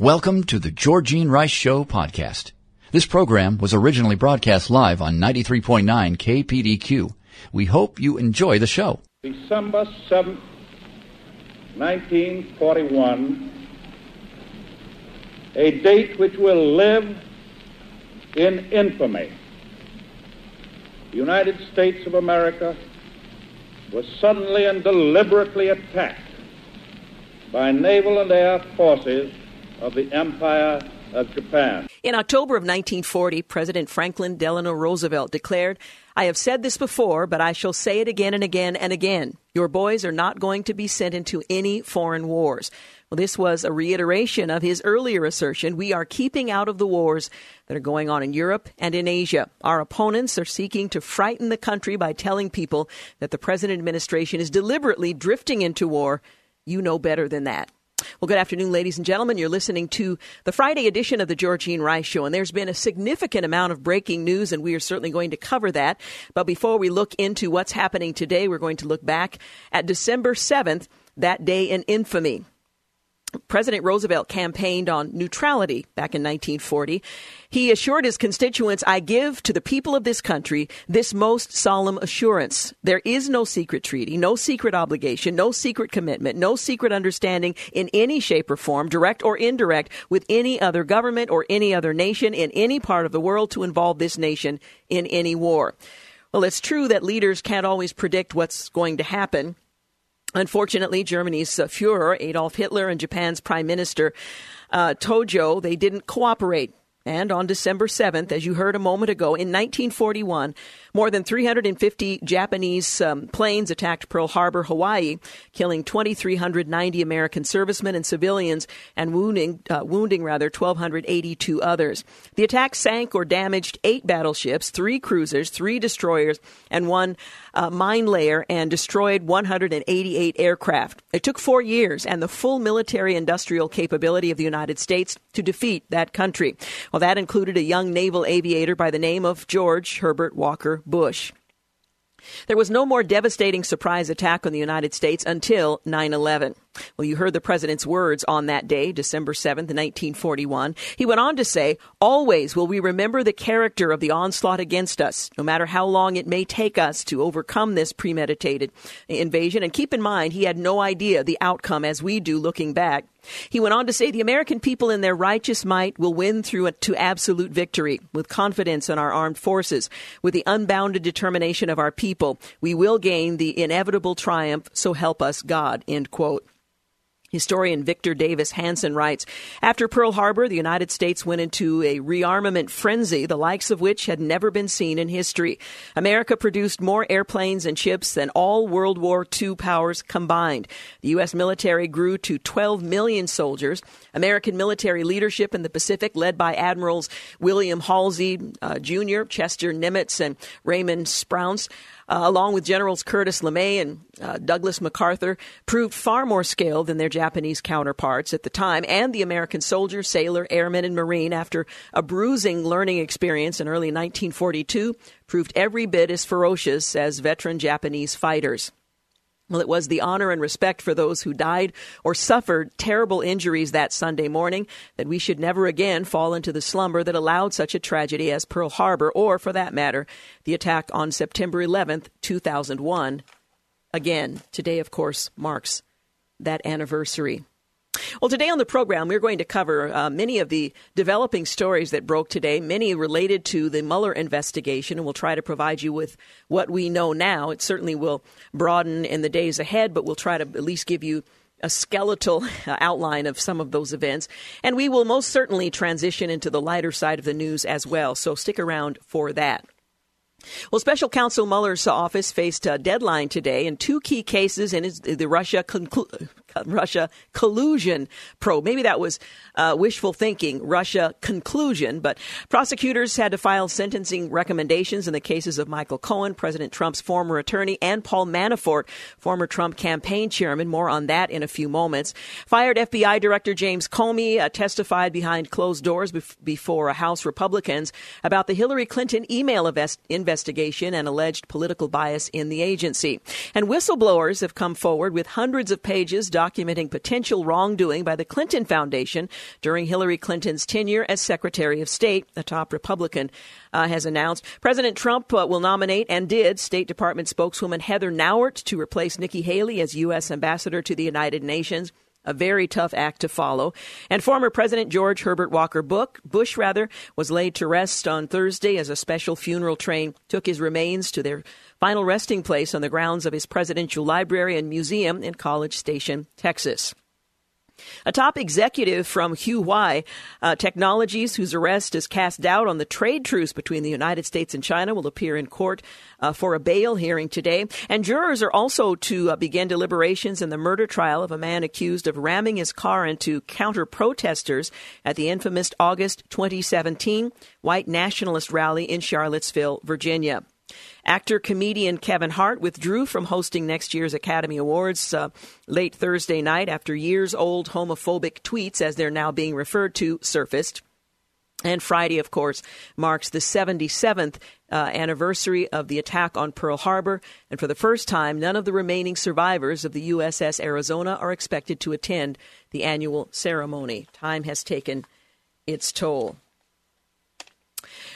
Welcome to the Georgene Rice Show podcast. This program was originally broadcast live on 93.9 KPDQ. We hope you enjoy the show. December 7th, 1941, a date which will live in infamy. The United States of America was suddenly and deliberately attacked by naval and air forces of the Empire of Japan. In October of 1940, President Franklin Delano Roosevelt declared, I have said this before, but I shall say it again and again and again. Your boys are not going to be sent into any foreign wars. Well, this was a reiteration of his earlier assertion we are keeping out of the wars that are going on in Europe and in Asia. Our opponents are seeking to frighten the country by telling people that the present administration is deliberately drifting into war. You know better than that. Well, good afternoon, ladies and gentlemen. You're listening to the Friday edition of the Georgene Rice Show, and there's been a significant amount of breaking news, and we are certainly going to cover that. But before we look into what's happening today, we're going to look back at December 7th, that day in infamy. President Roosevelt campaigned on neutrality back in 1940. He assured his constituents, I give to the people of this country this most solemn assurance. There is no secret treaty, no secret obligation, no secret commitment, no secret understanding in any shape or form, direct or indirect, with any other government or any other nation in any part of the world to involve this nation in any war. Well, it's true that leaders can't always predict what's going to happen. Unfortunately, Germany's uh, Fuhrer, Adolf Hitler, and Japan's Prime Minister uh, Tojo, they didn't cooperate. And on December 7th, as you heard a moment ago, in 1941, more than 350 Japanese um, planes attacked Pearl Harbor, Hawaii, killing 2,390 American servicemen and civilians and wounding, uh, wounding rather 1,282 others. The attack sank or damaged eight battleships, three cruisers, three destroyers, and one uh, mine layer and destroyed 188 aircraft. It took four years and the full military industrial capability of the United States to defeat that country. Well, that included a young naval aviator by the name of George Herbert Walker Bush. There was no more devastating surprise attack on the United States until 9 11. Well, you heard the president's words on that day, December 7th, 1941. He went on to say, Always will we remember the character of the onslaught against us, no matter how long it may take us to overcome this premeditated invasion. And keep in mind, he had no idea the outcome as we do looking back. He went on to say, The American people in their righteous might will win through to absolute victory. With confidence in our armed forces, with the unbounded determination of our people, we will gain the inevitable triumph, so help us God. End quote. Historian Victor Davis Hanson writes After Pearl Harbor, the United States went into a rearmament frenzy, the likes of which had never been seen in history. America produced more airplanes and ships than all World War II powers combined. The U.S. military grew to 12 million soldiers. American military leadership in the Pacific, led by Admirals William Halsey uh, Jr., Chester Nimitz, and Raymond Spruance, uh, along with Generals Curtis LeMay and uh, Douglas MacArthur, proved far more skilled than their Japanese counterparts at the time, and the American soldier, sailor, airman, and marine, after a bruising learning experience in early 1942, proved every bit as ferocious as veteran Japanese fighters. Well, it was the honor and respect for those who died or suffered terrible injuries that Sunday morning that we should never again fall into the slumber that allowed such a tragedy as Pearl Harbor, or for that matter, the attack on September 11th, 2001. Again, today, of course, marks that anniversary. Well, today on the program, we're going to cover uh, many of the developing stories that broke today, many related to the Mueller investigation, and we'll try to provide you with what we know now. It certainly will broaden in the days ahead, but we'll try to at least give you a skeletal outline of some of those events. And we will most certainly transition into the lighter side of the news as well, so stick around for that. Well, Special Counsel Mueller's office faced a deadline today in two key cases in the Russia conclu- Russia collusion probe. Maybe that was uh, wishful thinking, Russia conclusion, but prosecutors had to file sentencing recommendations in the cases of Michael Cohen, President Trump's former attorney, and Paul Manafort, former Trump campaign chairman. More on that in a few moments. Fired FBI Director James Comey uh, testified behind closed doors bef- before House Republicans about the Hillary Clinton email invest- investigation and alleged political bias in the agency. And whistleblowers have come forward with hundreds of pages documenting potential wrongdoing by the Clinton Foundation during Hillary Clinton's tenure as Secretary of State, a top Republican uh, has announced. President Trump uh, will nominate and did State Department spokeswoman Heather Nauert to replace Nikki Haley as U.S. Ambassador to the United Nations a very tough act to follow. And former President George Herbert Walker Bush rather, was laid to rest on Thursday as a special funeral train took his remains to their final resting place on the grounds of his presidential library and museum in College Station, Texas. A top executive from Huawei uh, Technologies, whose arrest has cast doubt on the trade truce between the United States and China, will appear in court uh, for a bail hearing today. And jurors are also to uh, begin deliberations in the murder trial of a man accused of ramming his car into counter protesters at the infamous August 2017 white nationalist rally in Charlottesville, Virginia. Actor comedian Kevin Hart withdrew from hosting next year's Academy Awards uh, late Thursday night after years old homophobic tweets, as they're now being referred to, surfaced. And Friday, of course, marks the 77th uh, anniversary of the attack on Pearl Harbor. And for the first time, none of the remaining survivors of the USS Arizona are expected to attend the annual ceremony. Time has taken its toll.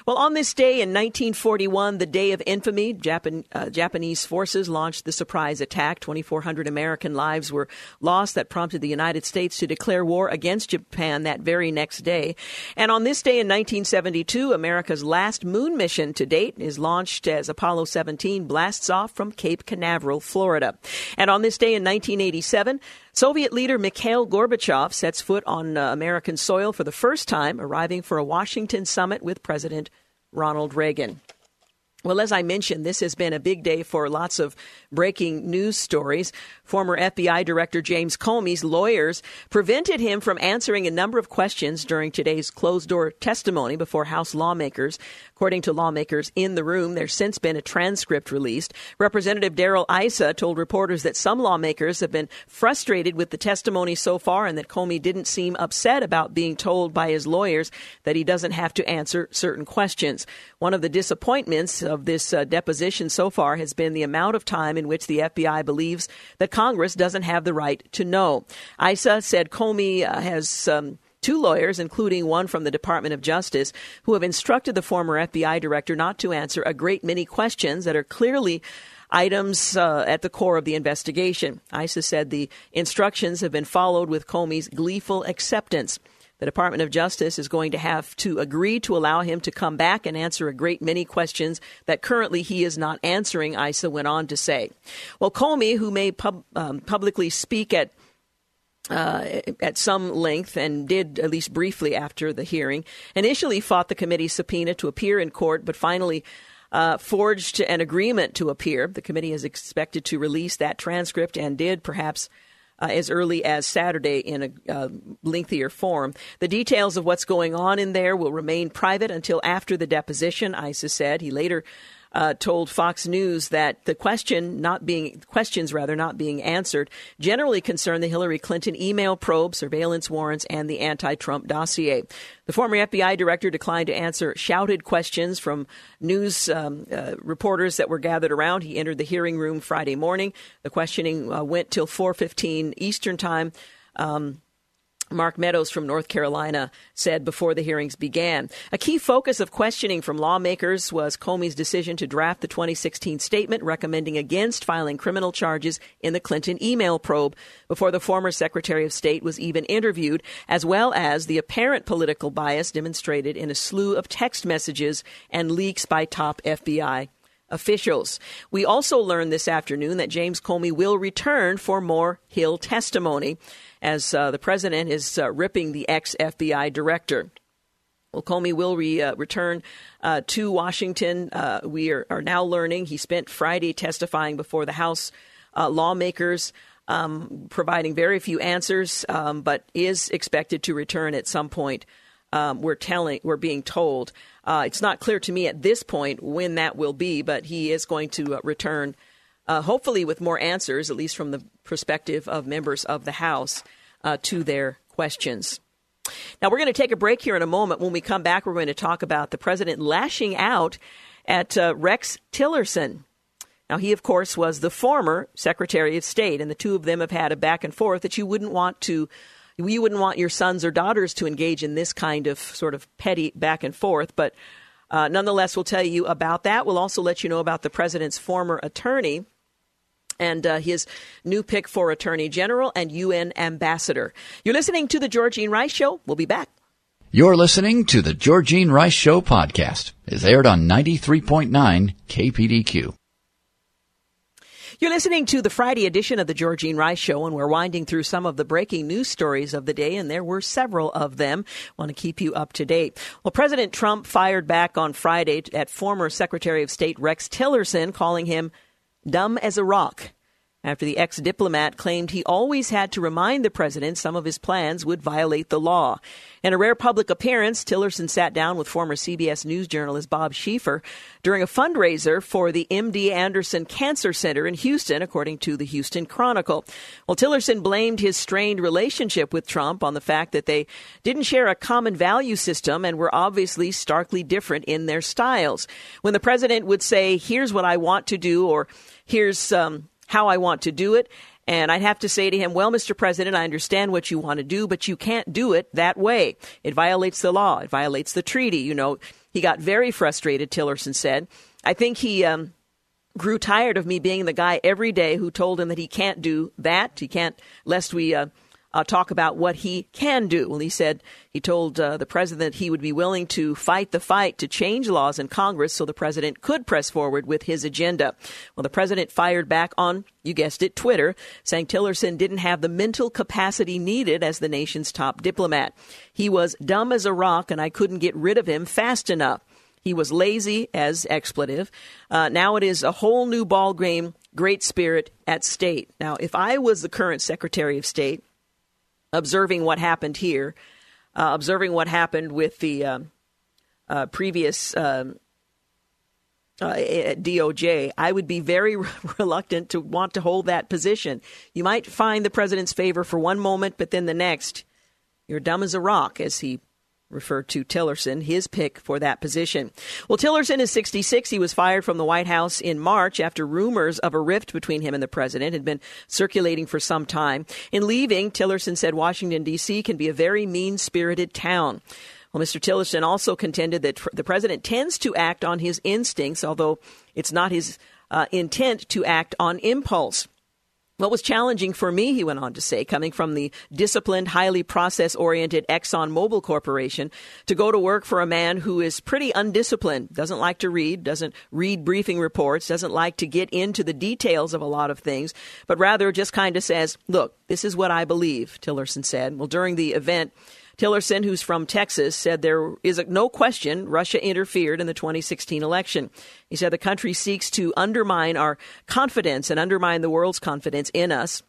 Well, on this day in 1941, the day of infamy, Japan, uh, Japanese forces launched the surprise attack. 2,400 American lives were lost. That prompted the United States to declare war against Japan that very next day. And on this day in 1972, America's last moon mission to date is launched as Apollo 17 blasts off from Cape Canaveral, Florida. And on this day in 1987, Soviet leader Mikhail Gorbachev sets foot on uh, American soil for the first time, arriving for a Washington summit with President Ronald Reagan. Well, as I mentioned, this has been a big day for lots of breaking news stories. Former FBI Director James Comey's lawyers prevented him from answering a number of questions during today's closed door testimony before House lawmakers. According to lawmakers in the room, there's since been a transcript released. Representative Darrell Issa told reporters that some lawmakers have been frustrated with the testimony so far and that Comey didn't seem upset about being told by his lawyers that he doesn't have to answer certain questions. One of the disappointments of this uh, deposition so far has been the amount of time in which the FBI believes that Congress doesn't have the right to know. Issa said Comey uh, has. Um, two lawyers, including one from the Department of Justice, who have instructed the former FBI director not to answer a great many questions that are clearly items uh, at the core of the investigation. Issa said the instructions have been followed with Comey's gleeful acceptance. The Department of Justice is going to have to agree to allow him to come back and answer a great many questions that currently he is not answering, Issa went on to say. Well, Comey, who may pub, um, publicly speak at uh, at some length and did at least briefly after the hearing. Initially fought the committee's subpoena to appear in court, but finally uh, forged an agreement to appear. The committee is expected to release that transcript and did perhaps. Uh, as early as Saturday in a uh, lengthier form. The details of what's going on in there will remain private until after the deposition, Issa said. He later uh, told Fox News that the question not being questions rather not being answered generally concern the Hillary Clinton email probe, surveillance warrants, and the anti-Trump dossier. The former FBI director declined to answer shouted questions from news um, uh, reporters that were gathered around. He entered the hearing room Friday morning. The questioning uh, went till 4:15 Eastern time. Um, Mark Meadows from North Carolina said before the hearings began. A key focus of questioning from lawmakers was Comey's decision to draft the 2016 statement recommending against filing criminal charges in the Clinton email probe before the former Secretary of State was even interviewed, as well as the apparent political bias demonstrated in a slew of text messages and leaks by top FBI officials. We also learned this afternoon that James Comey will return for more Hill testimony as uh, the president is uh, ripping the ex FBI director. Well, Comey will re, uh, return uh, to Washington. Uh, we are, are, now learning he spent Friday testifying before the House uh, lawmakers um, providing very few answers, um, but is expected to return at some point. Um, we're telling, we're being told. It's not clear to me at this point when that will be, but he is going to return, uh, hopefully with more answers, at least from the perspective of members of the House, uh, to their questions. Now, we're going to take a break here in a moment. When we come back, we're going to talk about the president lashing out at uh, Rex Tillerson. Now, he, of course, was the former Secretary of State, and the two of them have had a back and forth that you wouldn't want to. You wouldn't want your sons or daughters to engage in this kind of sort of petty back and forth, but uh, nonetheless, we'll tell you about that. We'll also let you know about the president's former attorney and uh, his new pick for Attorney General and UN Ambassador. You're listening to The Georgene Rice Show. We'll be back. You're listening to The Georgene Rice Show podcast. It's aired on 93.9 KPDQ. You're listening to the Friday edition of the Georgene Rice Show, and we're winding through some of the breaking news stories of the day, and there were several of them. I want to keep you up to date. Well, President Trump fired back on Friday at former Secretary of State Rex Tillerson, calling him dumb as a rock after the ex diplomat claimed he always had to remind the president some of his plans would violate the law. In a rare public appearance, Tillerson sat down with former CBS News journalist Bob Schieffer during a fundraiser for the MD Anderson Cancer Center in Houston, according to the Houston Chronicle. Well, Tillerson blamed his strained relationship with Trump on the fact that they didn't share a common value system and were obviously starkly different in their styles. When the president would say, Here's what I want to do, or here's um, how I want to do it. And I'd have to say to him, well, Mr. President, I understand what you want to do, but you can't do it that way. It violates the law. It violates the treaty. You know, he got very frustrated, Tillerson said. I think he um, grew tired of me being the guy every day who told him that he can't do that. He can't, lest we uh, uh, talk about what he can do. Well, he said he told uh, the president he would be willing to fight the fight to change laws in Congress so the president could press forward with his agenda. Well, the president fired back on, you guessed it, Twitter, saying Tillerson didn't have the mental capacity needed as the nation's top diplomat. He was dumb as a rock, and I couldn't get rid of him fast enough. He was lazy as expletive. Uh, now it is a whole new ball game, great spirit at state. Now, if I was the current Secretary of State, observing what happened here, uh, observing what happened with the uh, uh, previous um, uh, DOJ, I would be very reluctant to want to hold that position. You might find the president's favor for one moment, but then the next, you're dumb as a rock, as he referred to Tillerson, his pick for that position. Well, Tillerson is 66. He was fired from the White House in March after rumors of a rift between him and the president had been circulating for some time. In leaving, Tillerson said Washington, D.C. can be a very mean spirited town. Well, Mr. Tillerson also contended that the president tends to act on his instincts, although it's not his uh, intent to act on impulse. What was challenging for me, he went on to say, coming from the disciplined, highly process oriented ExxonMobil Corporation, to go to work for a man who is pretty undisciplined, doesn't like to read, doesn't read briefing reports, doesn't like to get into the details of a lot of things, but rather just kind of says, look, this is what I believe, Tillerson said. Well, during the event, Tillerson, who's from Texas, said there is no question Russia interfered in the 2016 election. He said the country seeks to undermine our confidence and undermine the world's confidence in us.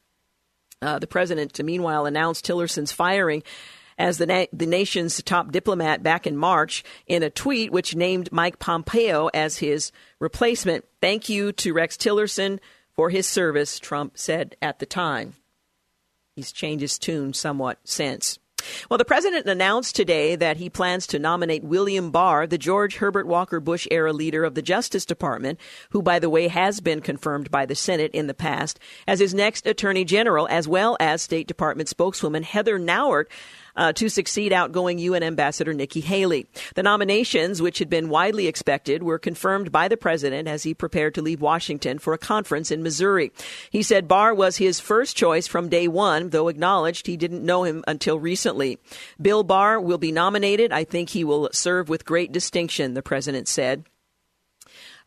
Uh, the president, meanwhile, announced Tillerson's firing as the, na- the nation's top diplomat back in March in a tweet which named Mike Pompeo as his replacement. Thank you to Rex Tillerson for his service, Trump said at the time. He's changed his tune somewhat since. Well, the president announced today that he plans to nominate William Barr, the George Herbert Walker Bush era leader of the Justice Department, who, by the way, has been confirmed by the Senate in the past, as his next attorney general, as well as State Department spokeswoman Heather Nauert uh, to succeed outgoing UN Ambassador Nikki Haley. The nominations, which had been widely expected, were confirmed by the president as he prepared to leave Washington for a conference in Missouri. He said Barr was his first choice from day one, though acknowledged he didn't know him until recently. Bill Barr will be nominated. I think he will serve with great distinction, the president said.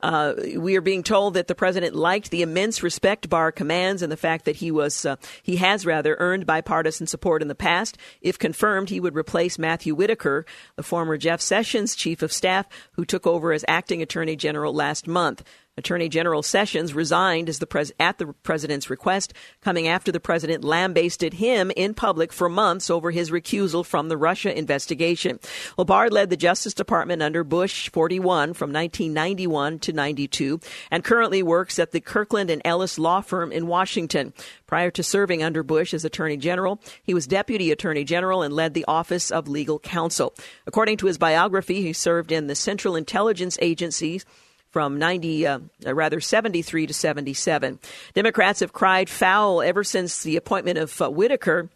Uh, we are being told that the president liked the immense respect Barr commands and the fact that he was uh, he has rather earned bipartisan support in the past. If confirmed, he would replace Matthew Whitaker, the former Jeff Sessions chief of staff, who took over as acting attorney general last month. Attorney General Sessions resigned the pres- at the president's request, coming after the president lambasted him in public for months over his recusal from the Russia investigation. Well, Barr led the Justice Department under Bush 41 from 1991 to 92 and currently works at the Kirkland and Ellis law firm in Washington. Prior to serving under Bush as Attorney General, he was Deputy Attorney General and led the Office of Legal Counsel. According to his biography, he served in the Central Intelligence Agency from 90, uh, rather 73 to 77. Democrats have cried foul ever since the appointment of uh, Whitaker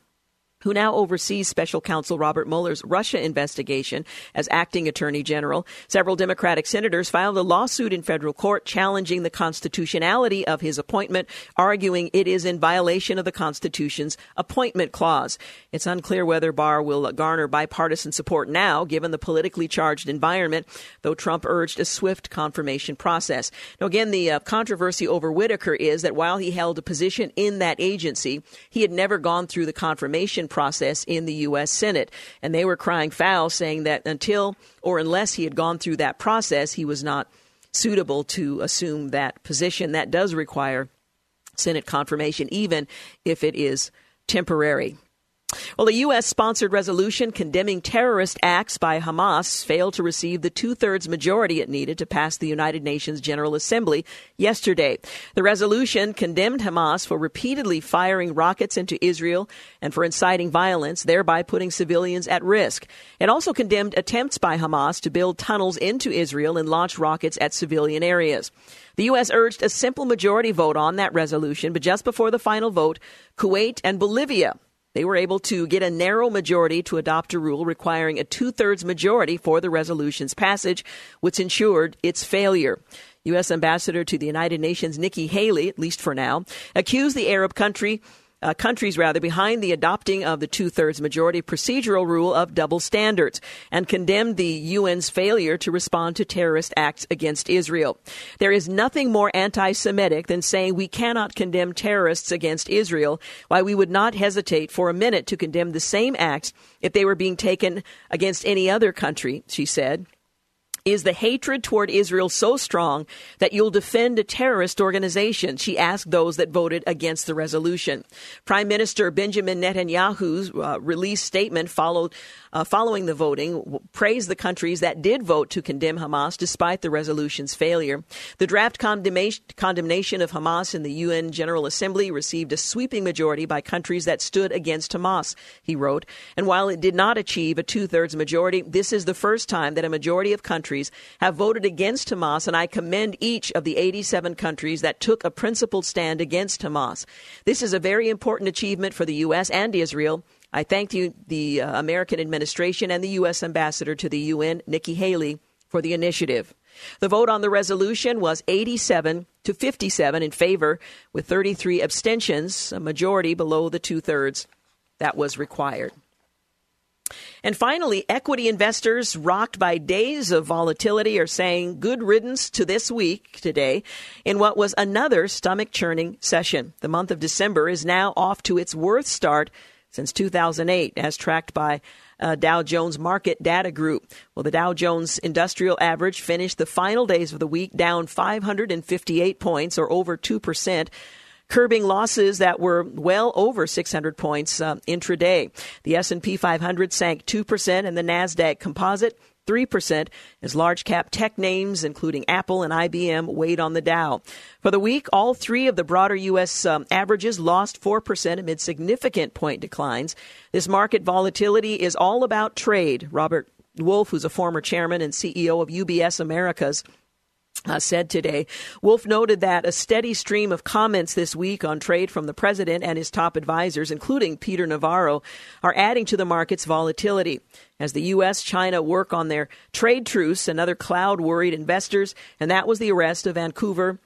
who now oversees special counsel Robert Mueller's Russia investigation as acting attorney general. Several Democratic senators filed a lawsuit in federal court challenging the constitutionality of his appointment, arguing it is in violation of the Constitution's appointment clause. It's unclear whether Barr will garner bipartisan support now, given the politically charged environment, though Trump urged a swift confirmation process. Now, again, the uh, controversy over Whitaker is that while he held a position in that agency, he had never gone through the confirmation process in the U.S. Senate. And they were crying foul, saying that until or unless he had gone through that process, he was not suitable to assume that position. That does require Senate confirmation, even if it is temporary. Well, a U.S. sponsored resolution condemning terrorist acts by Hamas failed to receive the two thirds majority it needed to pass the United Nations General Assembly yesterday. The resolution condemned Hamas for repeatedly firing rockets into Israel and for inciting violence, thereby putting civilians at risk. It also condemned attempts by Hamas to build tunnels into Israel and launch rockets at civilian areas. The U.S. urged a simple majority vote on that resolution, but just before the final vote, Kuwait and Bolivia they were able to get a narrow majority to adopt a rule requiring a two thirds majority for the resolution's passage, which ensured its failure. U.S. Ambassador to the United Nations Nikki Haley, at least for now, accused the Arab country uh, countries rather behind the adopting of the two-thirds majority procedural rule of double standards and condemned the UN's failure to respond to terrorist acts against Israel. There is nothing more anti-Semitic than saying we cannot condemn terrorists against Israel, why we would not hesitate for a minute to condemn the same acts if they were being taken against any other country, she said. Is the hatred toward Israel so strong that you'll defend a terrorist organization? She asked those that voted against the resolution. Prime Minister Benjamin Netanyahu's uh, released statement followed uh, following the voting, praised the countries that did vote to condemn Hamas despite the resolution's failure. The draft condemnation of Hamas in the UN General Assembly received a sweeping majority by countries that stood against Hamas, he wrote. And while it did not achieve a two thirds majority, this is the first time that a majority of countries have voted against Hamas, and I commend each of the 87 countries that took a principled stand against Hamas. This is a very important achievement for the U.S. and Israel I thank the, the uh, American administration and the U.S. ambassador to the UN, Nikki Haley, for the initiative. The vote on the resolution was 87 to 57 in favor, with 33 abstentions, a majority below the two thirds that was required. And finally, equity investors rocked by days of volatility are saying good riddance to this week today in what was another stomach churning session. The month of December is now off to its worst start since 2008, as tracked by uh, Dow Jones Market Data Group. Well, the Dow Jones Industrial Average finished the final days of the week down 558 points, or over 2% curbing losses that were well over 600 points uh, intraday. The S&P 500 sank 2% and the Nasdaq Composite 3% as large cap tech names, including Apple and IBM, weighed on the Dow. For the week, all three of the broader U.S. Um, averages lost 4% amid significant point declines. This market volatility is all about trade. Robert Wolf, who's a former chairman and CEO of UBS Americas, uh, said today. Wolf noted that a steady stream of comments this week on trade from the president and his top advisors, including Peter Navarro, are adding to the market's volatility. As the U.S. China work on their trade truce, another cloud worried investors, and that was the arrest of Vancouver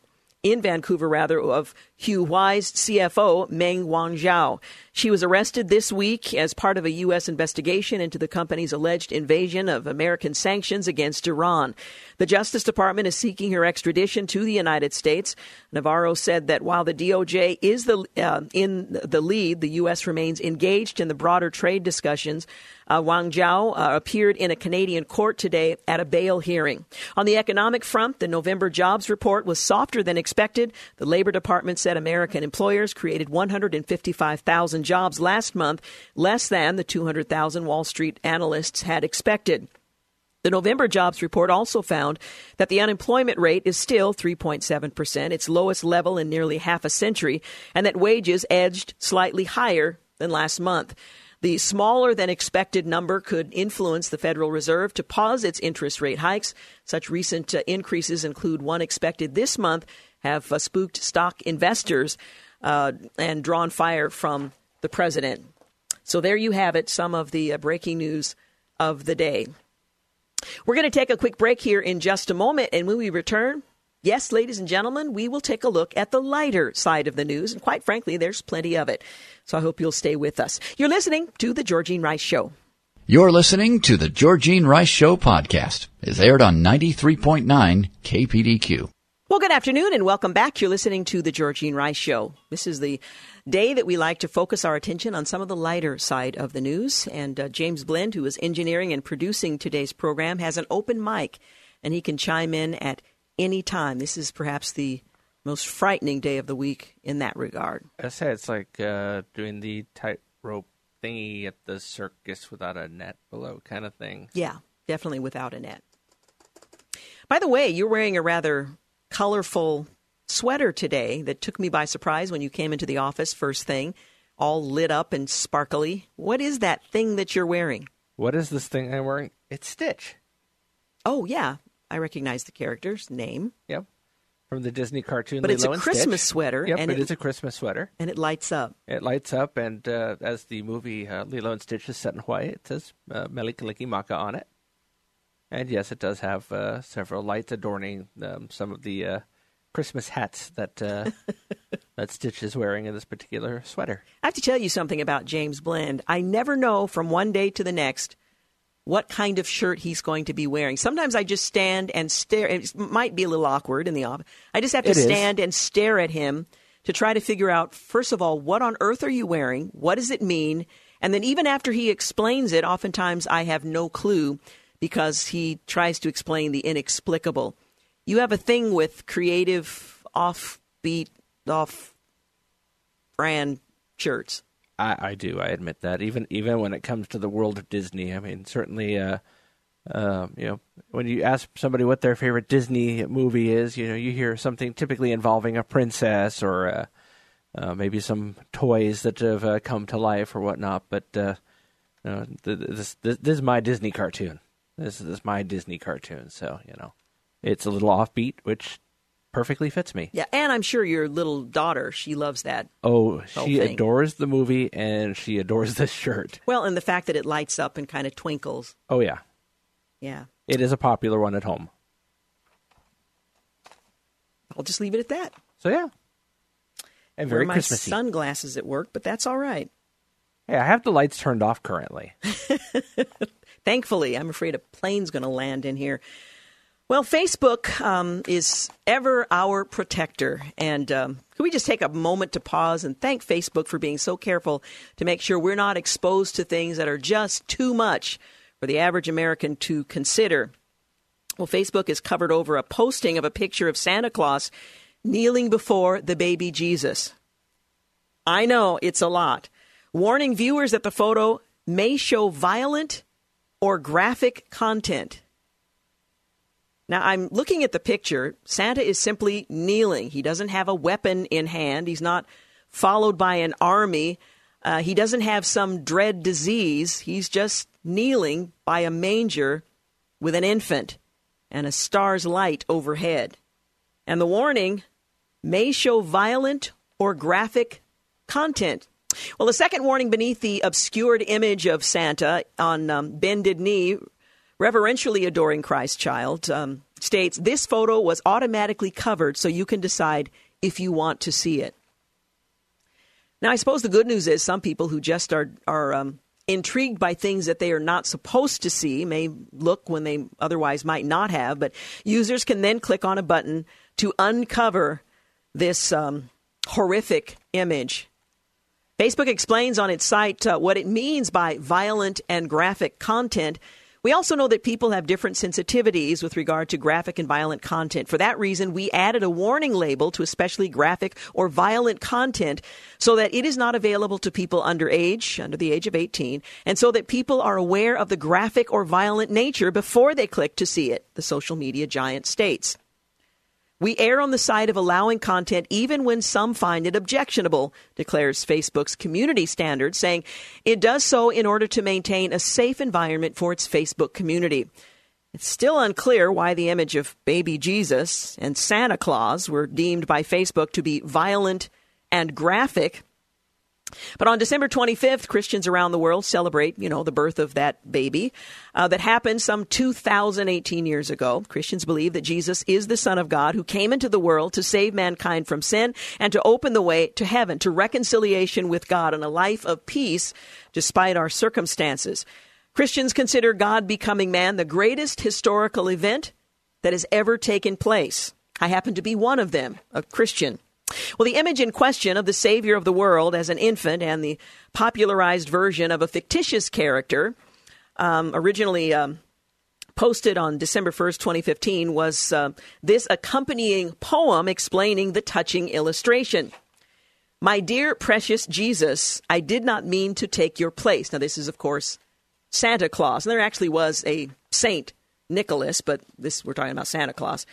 in Vancouver, rather, of Huawei's, CFO, Meng Wanzhou. She was arrested this week as part of a U.S. investigation into the company's alleged invasion of American sanctions against Iran. The Justice Department is seeking her extradition to the United States. Navarro said that while the DOJ is the, uh, in the lead, the U.S. remains engaged in the broader trade discussions. Uh, Wang Zhao uh, appeared in a Canadian court today at a bail hearing. On the economic front, the November jobs report was softer than expected. The Labor Department said American employers created 155,000 jobs last month, less than the 200,000 Wall Street analysts had expected. The November jobs report also found that the unemployment rate is still 3.7%, its lowest level in nearly half a century, and that wages edged slightly higher than last month. The smaller than expected number could influence the Federal Reserve to pause its interest rate hikes. Such recent uh, increases include one expected this month, have uh, spooked stock investors uh, and drawn fire from the president. So there you have it, some of the uh, breaking news of the day. We're going to take a quick break here in just a moment, and when we return, yes, ladies and gentlemen, we will take a look at the lighter side of the news, and quite frankly, there's plenty of it. So I hope you'll stay with us. You're listening to The Georgene Rice Show. You're listening to The Georgene Rice Show podcast. It's aired on 93.9 KPDQ. Well, good afternoon and welcome back. You're listening to The Georgene Rice Show. This is the day that we like to focus our attention on some of the lighter side of the news. And uh, James Blend, who is engineering and producing today's program, has an open mic and he can chime in at any time. This is perhaps the most frightening day of the week in that regard. I say it's like uh, doing the tightrope thingy at the circus without a net below kind of thing. Yeah, definitely without a net. By the way, you're wearing a rather colorful sweater today that took me by surprise when you came into the office first thing, all lit up and sparkly. What is that thing that you're wearing? What is this thing I'm wearing? It's Stitch. Oh, yeah. I recognize the character's name. Yep. From the Disney cartoon. But Lilo it's a Christmas Stitch. sweater. Yep, and it is a Christmas sweater. And it lights up. It lights up, and uh, as the movie uh, Lilo and Stitch is set in Hawaii, it says uh, Mele Kalikimaka on it. And yes, it does have uh, several lights adorning um, some of the uh, Christmas hats that uh, that Stitch is wearing in this particular sweater. I have to tell you something about James Blend. I never know from one day to the next what kind of shirt he's going to be wearing. Sometimes I just stand and stare. It might be a little awkward in the office. I just have to It is. stand and stare at him to try to figure out, first of all, what on earth are you wearing? What does it mean? And then even after he explains it, oftentimes I have no clue because he tries to explain the inexplicable. You have a thing with creative, offbeat, off brand shirts. I, I do. I admit that. Even even when it comes to the world of Disney, I mean, certainly, uh, uh, you know, when you ask somebody what their favorite Disney movie is, you know, you hear something typically involving a princess or uh, uh, maybe some toys that have uh, come to life or whatnot. But uh, uh, th- this, this this is my Disney cartoon. This is my Disney cartoon. So you know, it's a little offbeat, which perfectly fits me. Yeah, and I'm sure your little daughter, she loves that. Oh, she thing. adores the movie and she adores this shirt. Well, and the fact that it lights up and kind of twinkles. Oh yeah. Yeah. It is a popular one at home. I'll just leave it at that. So yeah. And very Wear my Christmassy. sunglasses at work, but that's all right. Hey, I have the lights turned off currently. Thankfully, I'm afraid a plane's going to land in here. Well, Facebook um, is ever our protector. And um, can we just take a moment to pause and thank Facebook for being so careful to make sure we're not exposed to things that are just too much for the average American to consider? Well, Facebook has covered over a posting of a picture of Santa Claus kneeling before the baby Jesus. I know it's a lot. Warning viewers that the photo may show violent or graphic content. Now, I'm looking at the picture. Santa is simply kneeling. He doesn't have a weapon in hand. He's not followed by an army. Uh, he doesn't have some dread disease. He's just kneeling by a manger with an infant and a star's light overhead. And the warning may show violent or graphic content. Well, the second warning beneath the obscured image of Santa on um, bended knee, reverentially adoring Christ child, um, states this photo was automatically covered so you can decide if you want to see it. Now, I suppose the good news is some people who just are are um, intrigued by things that they are not supposed to see may look when they otherwise might not have. But users can then click on a button to uncover this um, horrific image. Facebook explains on its site uh, what it means by violent and graphic content we also know that people have different sensitivities with regard to graphic and violent content. For that reason, we added a warning label to especially graphic or violent content so that it is not available to people under age, under the age of 18, and so that people are aware of the graphic or violent nature before they click to see it, the social media giant states. We err on the side of allowing content even when some find it objectionable, declares Facebook's community standard, saying it does so in order to maintain a safe environment for its Facebook community. It's still unclear why the image of baby Jesus and Santa Claus were deemed by Facebook to be violent and graphic. But on December 25th, Christians around the world celebrate, you know, the birth of that baby uh, that happened some 2,018 years ago. Christians believe that Jesus is the Son of God who came into the world to save mankind from sin and to open the way to heaven, to reconciliation with God and a life of peace despite our circumstances. Christians consider God becoming man the greatest historical event that has ever taken place. I happen to be one of them, a Christian. Well, the image in question of the Savior of the world as an infant and the popularized version of a fictitious character, um, originally um, posted on December 1st, 2015, was uh, this accompanying poem explaining the touching illustration. My dear precious Jesus, I did not mean to take your place. Now, this is, of course, Santa Claus. And there actually was a Saint Nicholas, but this we're talking about Santa Claus.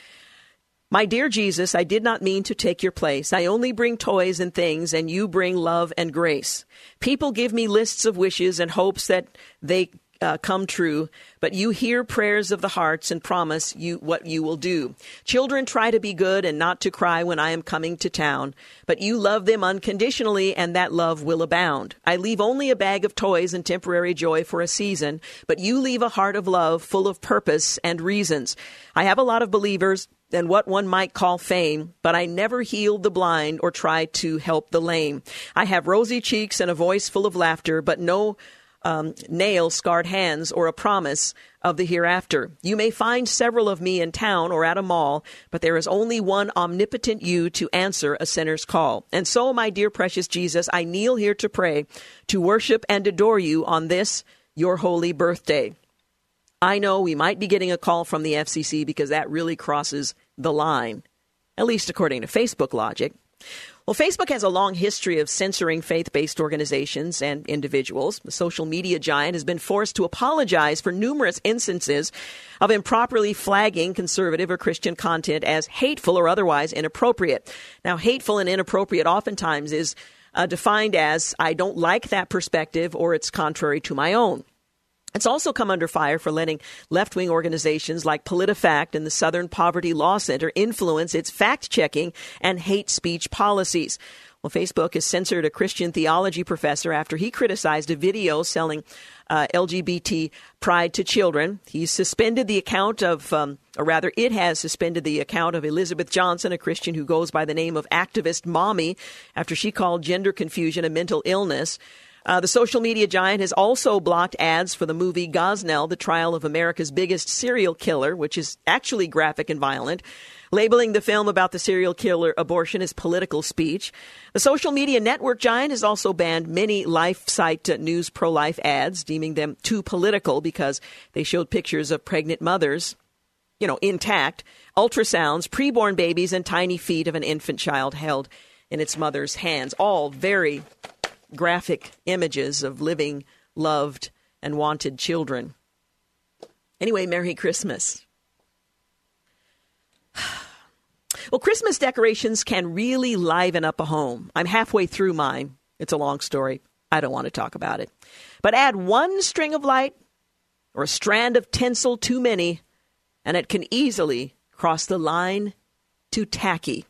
My dear Jesus, I did not mean to take your place. I only bring toys and things, and you bring love and grace. People give me lists of wishes and hopes that they uh, come true, but you hear prayers of the hearts and promise you what you will do. Children try to be good and not to cry when I am coming to town, but you love them unconditionally and that love will abound. I leave only a bag of toys and temporary joy for a season, but you leave a heart of love full of purpose and reasons. I have a lot of believers than what one might call fame, but I never healed the blind or tried to help the lame. I have rosy cheeks and a voice full of laughter, but no um, nail scarred hands or a promise of the hereafter. You may find several of me in town or at a mall, but there is only one omnipotent you to answer a sinner's call. And so, my dear precious Jesus, I kneel here to pray, to worship and adore you on this, your holy birthday. I know we might be getting a call from the FCC because that really crosses the line, at least according to Facebook logic. Well, Facebook has a long history of censoring faith based organizations and individuals. The social media giant has been forced to apologize for numerous instances of improperly flagging conservative or Christian content as hateful or otherwise inappropriate. Now, hateful and inappropriate oftentimes is uh, defined as I don't like that perspective or it's contrary to my own. It's also come under fire for letting left wing organizations like PolitiFact and the Southern Poverty Law Center influence its fact checking and hate speech policies. Well, Facebook has censored a Christian theology professor after he criticized a video selling uh, LGBT pride to children. He's suspended the account of, um, or rather, it has suspended the account of Elizabeth Johnson, a Christian who goes by the name of activist mommy, after she called gender confusion a mental illness. Uh, the social media giant has also blocked ads for the movie Gosnell, the trial of America's biggest serial killer, which is actually graphic and violent, labeling the film about the serial killer abortion as political speech. The social media network giant has also banned many life site news pro life ads, deeming them too political because they showed pictures of pregnant mothers, you know, intact, ultrasounds, preborn babies, and tiny feet of an infant child held in its mother's hands. All very graphic images of living, loved, and wanted children. Anyway, Merry Christmas. Well, Christmas decorations can really liven up a home. I'm halfway through mine. It's a long story. I don't want to talk about it. But add one string of light or a strand of tinsel too many, and it can easily cross the line to tacky.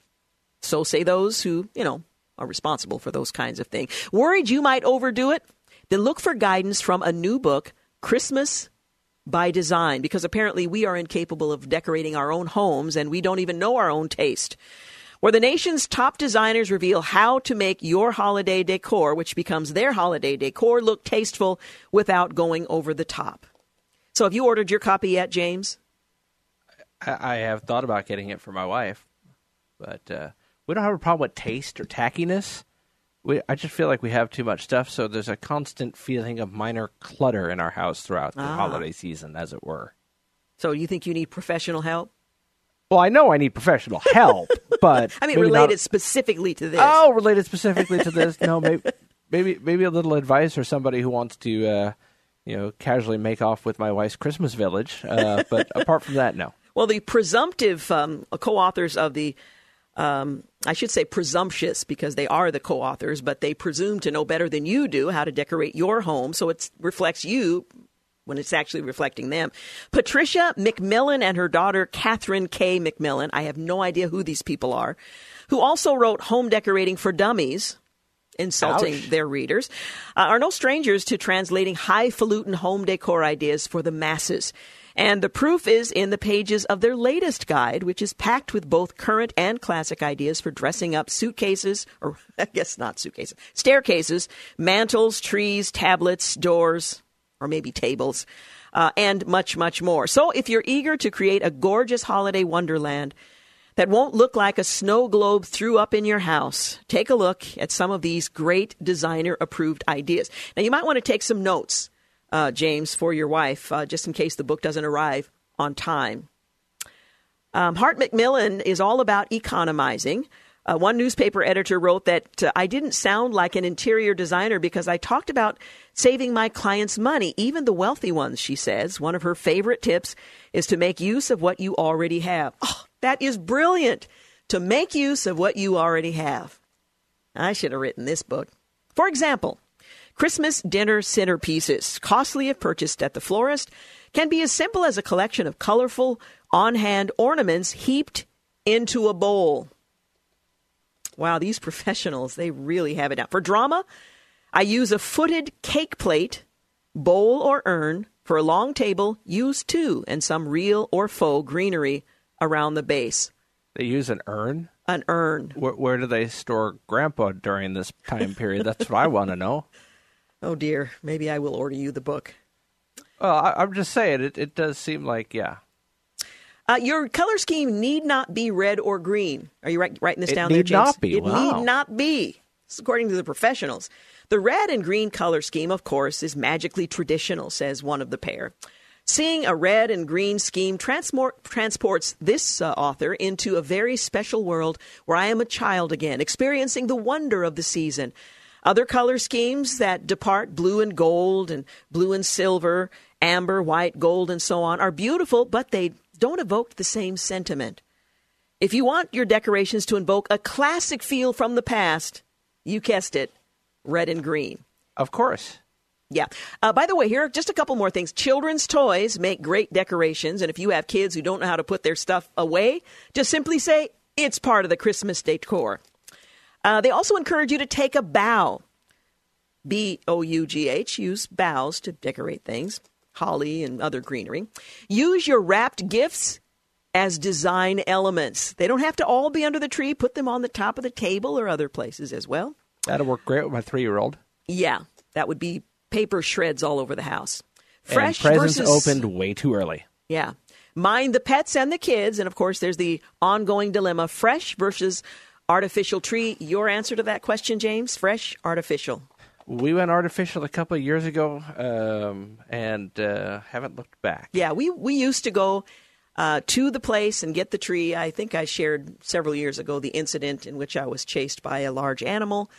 So say those who, you know, are responsible for those kinds of things. Worried you might overdo it? Then look for guidance from a new book, Christmas by Design, because apparently we are incapable of decorating our own homes and we don't even know our own taste. where the nation's top designers reveal how to make your holiday decor, which becomes their holiday decor, look tasteful without going over the top. So, have you ordered your copy yet, James? I, have thought about getting it for my wife, but uh, we don't have a problem with taste or tackiness. We, I just feel like we have too much stuff, so there's a constant feeling of minor clutter in our house throughout the Ah. holiday season, as it were. So, you think you need professional help? Well, I know I need professional help, but I mean, maybe not- related specifically to this. Oh, related specifically to this? No, maybe, maybe, maybe a little advice or somebody who wants to, uh, you know, casually make off with my wife's Christmas village. Uh, but apart from that, no. Well, the presumptive um, co-authors of the, um, I should say presumptuous because they are the co-authors, but they presume to know better than you do how to decorate your home, so it reflects you when it's actually reflecting them. Patricia McMillan and her daughter Catherine K. McMillan. I have no idea who these people are, who also wrote Home Decorating for Dummies. Insulting Ouch. their readers, uh, are no strangers to translating highfalutin home decor ideas for the masses. And the proof is in the pages of their latest guide, which is packed with both current and classic ideas for dressing up suitcases, or I guess not suitcases, staircases, mantles, trees, tablets, doors, or maybe tables, uh, and much, much more. So if you're eager to create a gorgeous holiday wonderland, that won't look like a snow globe threw up in your house. Take a look at some of these great designer approved ideas. Now, you might want to take some notes, uh, James, for your wife, uh, just in case the book doesn't arrive on time. Um, Hart McMillan is all about economizing. Uh, one newspaper editor wrote that uh, I didn't sound like an interior designer because I talked about saving my clients money, even the wealthy ones, she says. One of her favorite tips is to make use of what you already have. Oh, that is brilliant to make use of what you already have. I should have written this book. For example, Christmas dinner centerpieces, costly if purchased at the florist, can be as simple as a collection of colorful on hand ornaments heaped into a bowl. Wow, these professionals, they really have it down. For drama, I use a footed cake plate, bowl, or urn. For a long table, use two and some real or faux greenery around the base. They use an urn. An urn. Where, where do they store Grandpa during this time period? That's what I want to know. Oh dear, maybe I will order you the book. Well, I, I'm just saying, it, it does seem like, yeah. Uh, your color scheme need not be red or green. Are you writing this It down there, need James? not be. It Wow. need not be. Is according to the professionals. The red and green color scheme, of course, is magically traditional, says one of the pair. Seeing a red and green scheme transport, transports this uh, author into a very special world where I am a child again, experiencing the wonder of the season. Other color schemes that depart blue and gold and blue and silver, amber, white, gold, and so on are beautiful, but they don't evoke the same sentiment. If you want your decorations to invoke a classic feel from the past, you guessed it, red and green. Of course. Yeah. Uh, by the way, here are just a couple more things. Children's toys make great decorations, and if you have kids who don't know how to put their stuff away, just simply say it's part of the Christmas decor. Uh, they also encourage you to take a bow. B O U G H. Use boughs to decorate things, holly and other greenery. Use your wrapped gifts as design elements. They don't have to all be under the tree. Put them on the top of the table or other places as well. That'll work great with my three year old. Yeah, that would be paper shreds all over the house. Fresh and presents versus opened way too early. Yeah. Mind the pets and the kids, and of course, there's the ongoing dilemma: fresh versus artificial tree. Your answer to that question, James? Fresh, artificial. We went artificial a couple of years ago, um, and uh, haven't looked back. Yeah, we we used to go uh, to the place and get the tree. I think I shared several years ago the incident in which I was chased by a large animal,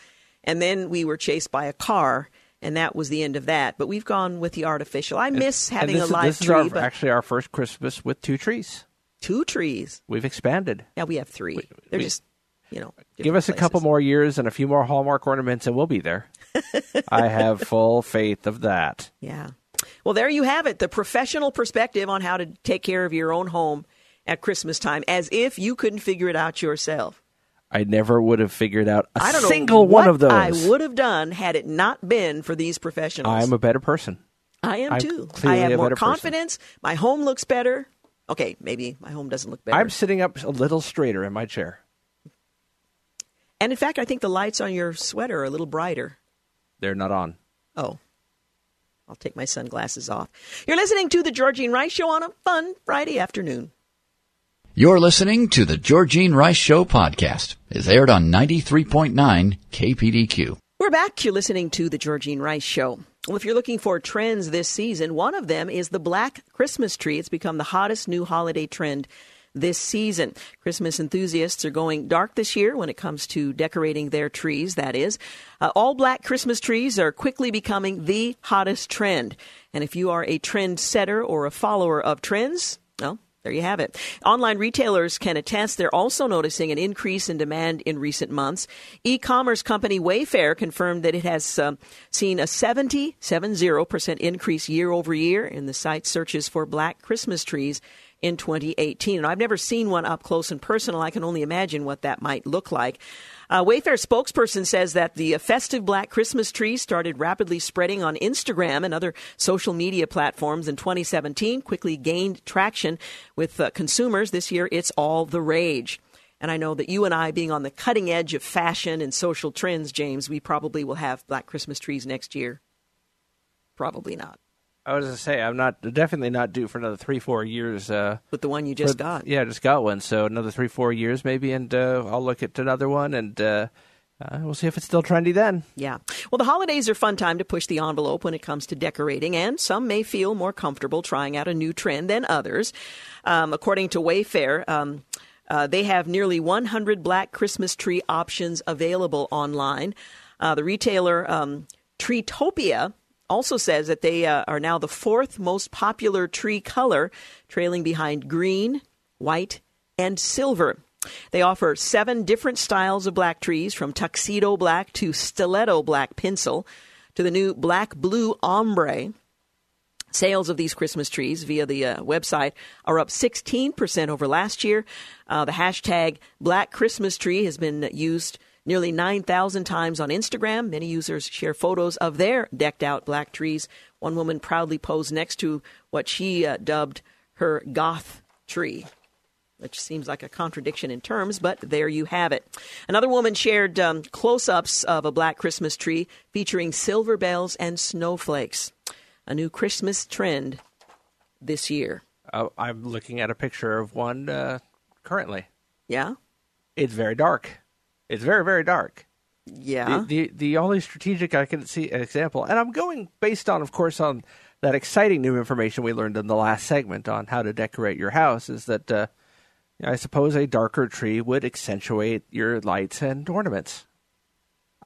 and then we were chased by a car, and that was the end of that. But we've gone with the artificial. I miss And having this a is- live this tree, is our, but actually our first Christmas with two trees. two trees. We've expanded. Yeah, we have three. They're we- just, you know. Give us a couple more years and a few more Hallmark ornaments, and we'll be there. I have full faith of that. Yeah. Well, there you have it the professional perspective on how to take care of your own home at Christmas time, as if you couldn't figure it out yourself. I never would have figured out a I don't single know one of those. I would have done had it not been for these professionals. I'm a better person. I am I'm too. I have more better person. confidence. My home looks better. Okay, maybe my home doesn't look better. I'm sitting up a little straighter in my chair. And in fact, I think the lights on your sweater are a little brighter. They're not on. Oh. I'll take my sunglasses off. You're listening to the Georgene Rice Show on a fun Friday afternoon. You're listening to the Georgene Rice Show podcast. It's aired on 93.9 KPDQ. We're back. You're listening to the Georgene Rice Show. Well, if you're looking for trends this season, one of them is the black Christmas tree. It's become the hottest new holiday trend this season. Christmas enthusiasts are going dark this year when it comes to decorating their trees, that is. Uh, all black Christmas trees are quickly becoming the hottest trend. And if you are a trend setter or a follower of trends, well, there you have it. Online retailers can attest they're also noticing an increase in demand in recent months. E-commerce company Wayfair confirmed that it has um, seen a 70, 70% increase year over year in the site searches for black Christmas trees in 2018. And I've never seen one up close and personal. I can only imagine what that might look like. Uh, Wayfair spokesperson says that the festive black Christmas tree started rapidly spreading on Instagram and other social media platforms in 2017, quickly gained traction with uh, consumers. This year, it's all the rage. And I know that you and I, being on the cutting edge of fashion and social trends, James, we probably will have black Christmas trees next year. Probably not. I was going to say I'm not definitely not due for another three four years. Uh, With the one you just for- got. Yeah, I just got one, so another three four years maybe, and uh, I'll look at another one, and uh, uh, we'll see if it's still trendy then. Yeah. Well, the holidays are fun time to push the envelope when it comes to decorating, and some may feel more comfortable trying out a new trend than others. Um, according to Wayfair, um, uh, they have nearly 100 black Christmas tree options available online. Uh, the retailer um, Treetopia also says that they uh, are now the fourth most popular tree color, trailing behind green, white, and silver. They offer seven different styles of black trees, from tuxedo black to stiletto black pencil to the new black blue ombre. Sales of these Christmas trees via the uh, website are up 16% over last year. Uh, the hashtag Black Christmas Tree has been used nearly 9,000 times on Instagram. Many users share photos of their decked out black trees. One woman proudly posed next to what she uh, dubbed her goth tree which seems like a contradiction in terms, but there you have it. Another woman shared um, close ups of a black Christmas tree featuring silver bells and snowflakes. A new Christmas trend this year. Uh, I'm looking at a picture of one uh, currently. Yeah? It's very dark. It's very very dark. Yeah. The, the the only strategic I can see example, and I'm going based on, of course, on that exciting new information we learned in the last segment on how to decorate your house, is that uh, I suppose a darker tree would accentuate your lights and ornaments.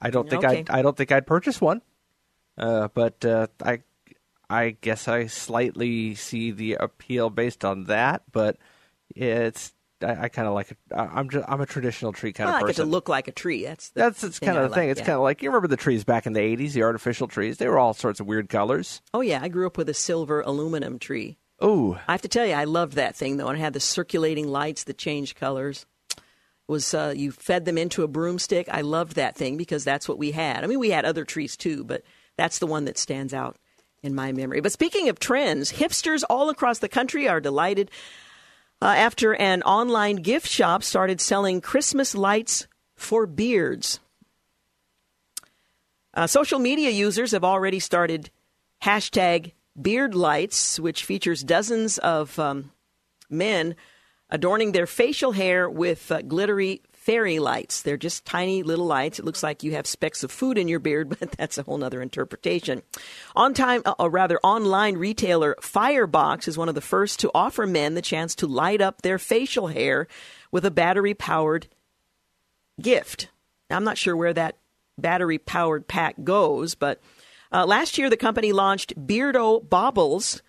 I don't think Okay. I I don't think I'd purchase one, uh, but uh, I I guess I slightly see the appeal based on that, but it's I, I kind of like it. I'm just I'm a traditional tree kind I of like it to look like a tree. That's That's it's kind of the thing. like, It's yeah. kind of like you remember the trees back in the '80s, the artificial trees. They were all sorts of weird colors. Oh, yeah. I grew up with a silver aluminum tree. Oh, I have to tell you, I loved that thing though, and it had the circulating lights that changed colors. It was uh, you fed them into a broomstick? I loved that thing because that's what we had. I mean, we had other trees too, but that's the one that stands out in my memory. But speaking of trends, hipsters all across the country are delighted uh, after an online gift shop started selling Christmas lights for beards. Uh, social media users have already started hashtag beard lights, which features dozens of um, men adorning their facial hair with uh, glittery fairy lights. They're just tiny little lights. It looks like you have specks of food in your beard, but that's a whole other interpretation. On time, uh, or rather, online retailer Firebox is one of the first to offer men the chance to light up their facial hair with a battery powered gift. Now, I'm not sure where that battery powered pack goes, but uh, last year the company launched Beardo Baubles,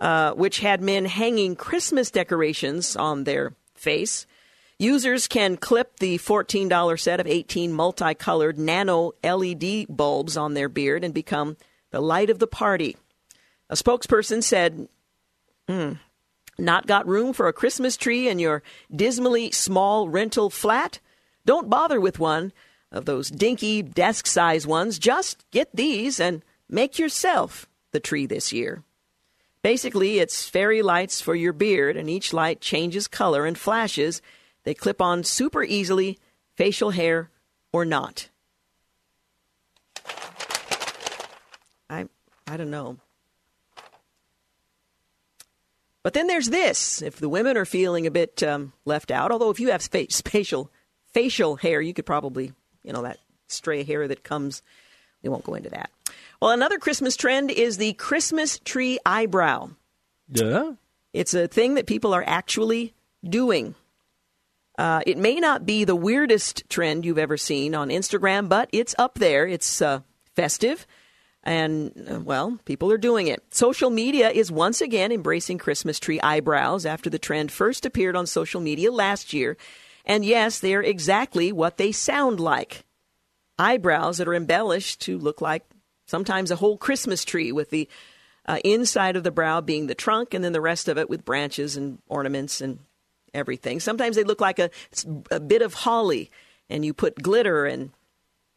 uh, which had men hanging Christmas decorations on their face. Users can clip the $14 set of 18 multicolored nano LED bulbs on their beard and become the light of the party. A spokesperson said, "Hmm, Not got room for a Christmas tree in your dismally small rental flat? Don't bother with one of those dinky desk size ones. Just get these and make yourself the tree this year. Basically, it's fairy lights for your beard, and each light changes color and flashes. They clip on super easily, facial hair or not? I I don't know. But then there's this: if the women are feeling a bit um, left out, although if you have spa- spatial facial hair, you could probably, you know, that stray hair that comes. We won't go into that. Well, another Christmas trend is the Christmas tree eyebrow. Yeah. It's a thing that people are actually doing. Uh, it may not be the weirdest trend you've ever seen on Instagram, but it's up there. It's uh, festive. And, uh, well, people are doing it. Social media is once again embracing Christmas tree eyebrows after the trend first appeared on social media last year. And yes, they're exactly what they sound like eyebrows that are embellished to look like sometimes a whole Christmas tree with the uh, inside of the brow being the trunk and then the rest of it with branches and ornaments and everything. Sometimes they look like a, a bit of holly and you put glitter and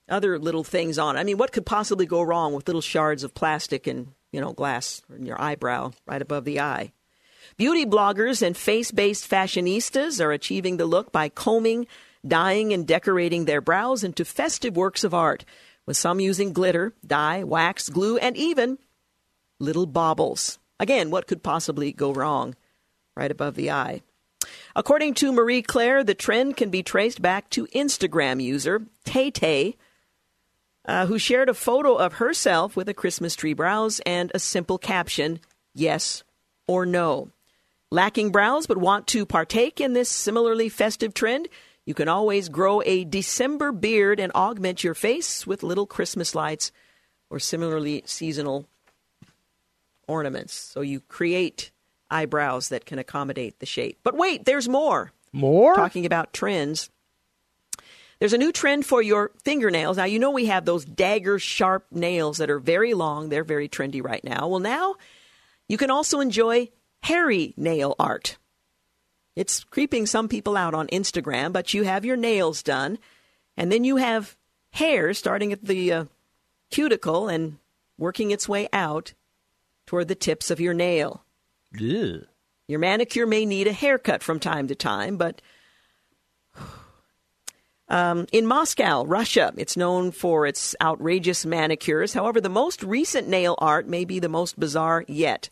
other little things on. I mean, what could possibly go wrong with little shards of plastic and, you know, glass in your eyebrow right above the eye? Beauty bloggers and face based fashionistas are achieving the look by combing, dyeing, and decorating their brows into festive works of art, with some using glitter, dye, wax, glue, and even little baubles. Again, what could possibly go wrong right above the eye? According to Marie Claire, the trend can be traced back to Instagram user Tay Tay, uh, who shared a photo of herself with a Christmas tree brows and a simple caption, yes or no. Lacking brows but want to partake in this similarly festive trend? You can always grow a December beard and augment your face with little Christmas lights or similarly seasonal ornaments. So you create eyebrows that can accommodate the shape. But wait, there's more. More? Talking about trends. There's a new trend for your fingernails. Now, you know we have those dagger sharp nails that are very long. They're very trendy right now. Well, now you can also enjoy hairy nail art. It's creeping some people out on Instagram, but you have your nails done, and then you have hair starting at the uh, cuticle and working its way out toward the tips of your nail. Ugh. Your manicure may need a haircut from time to time, but um, in Moscow, Russia, it's known for its outrageous manicures. However, the most recent nail art may be the most bizarre yet.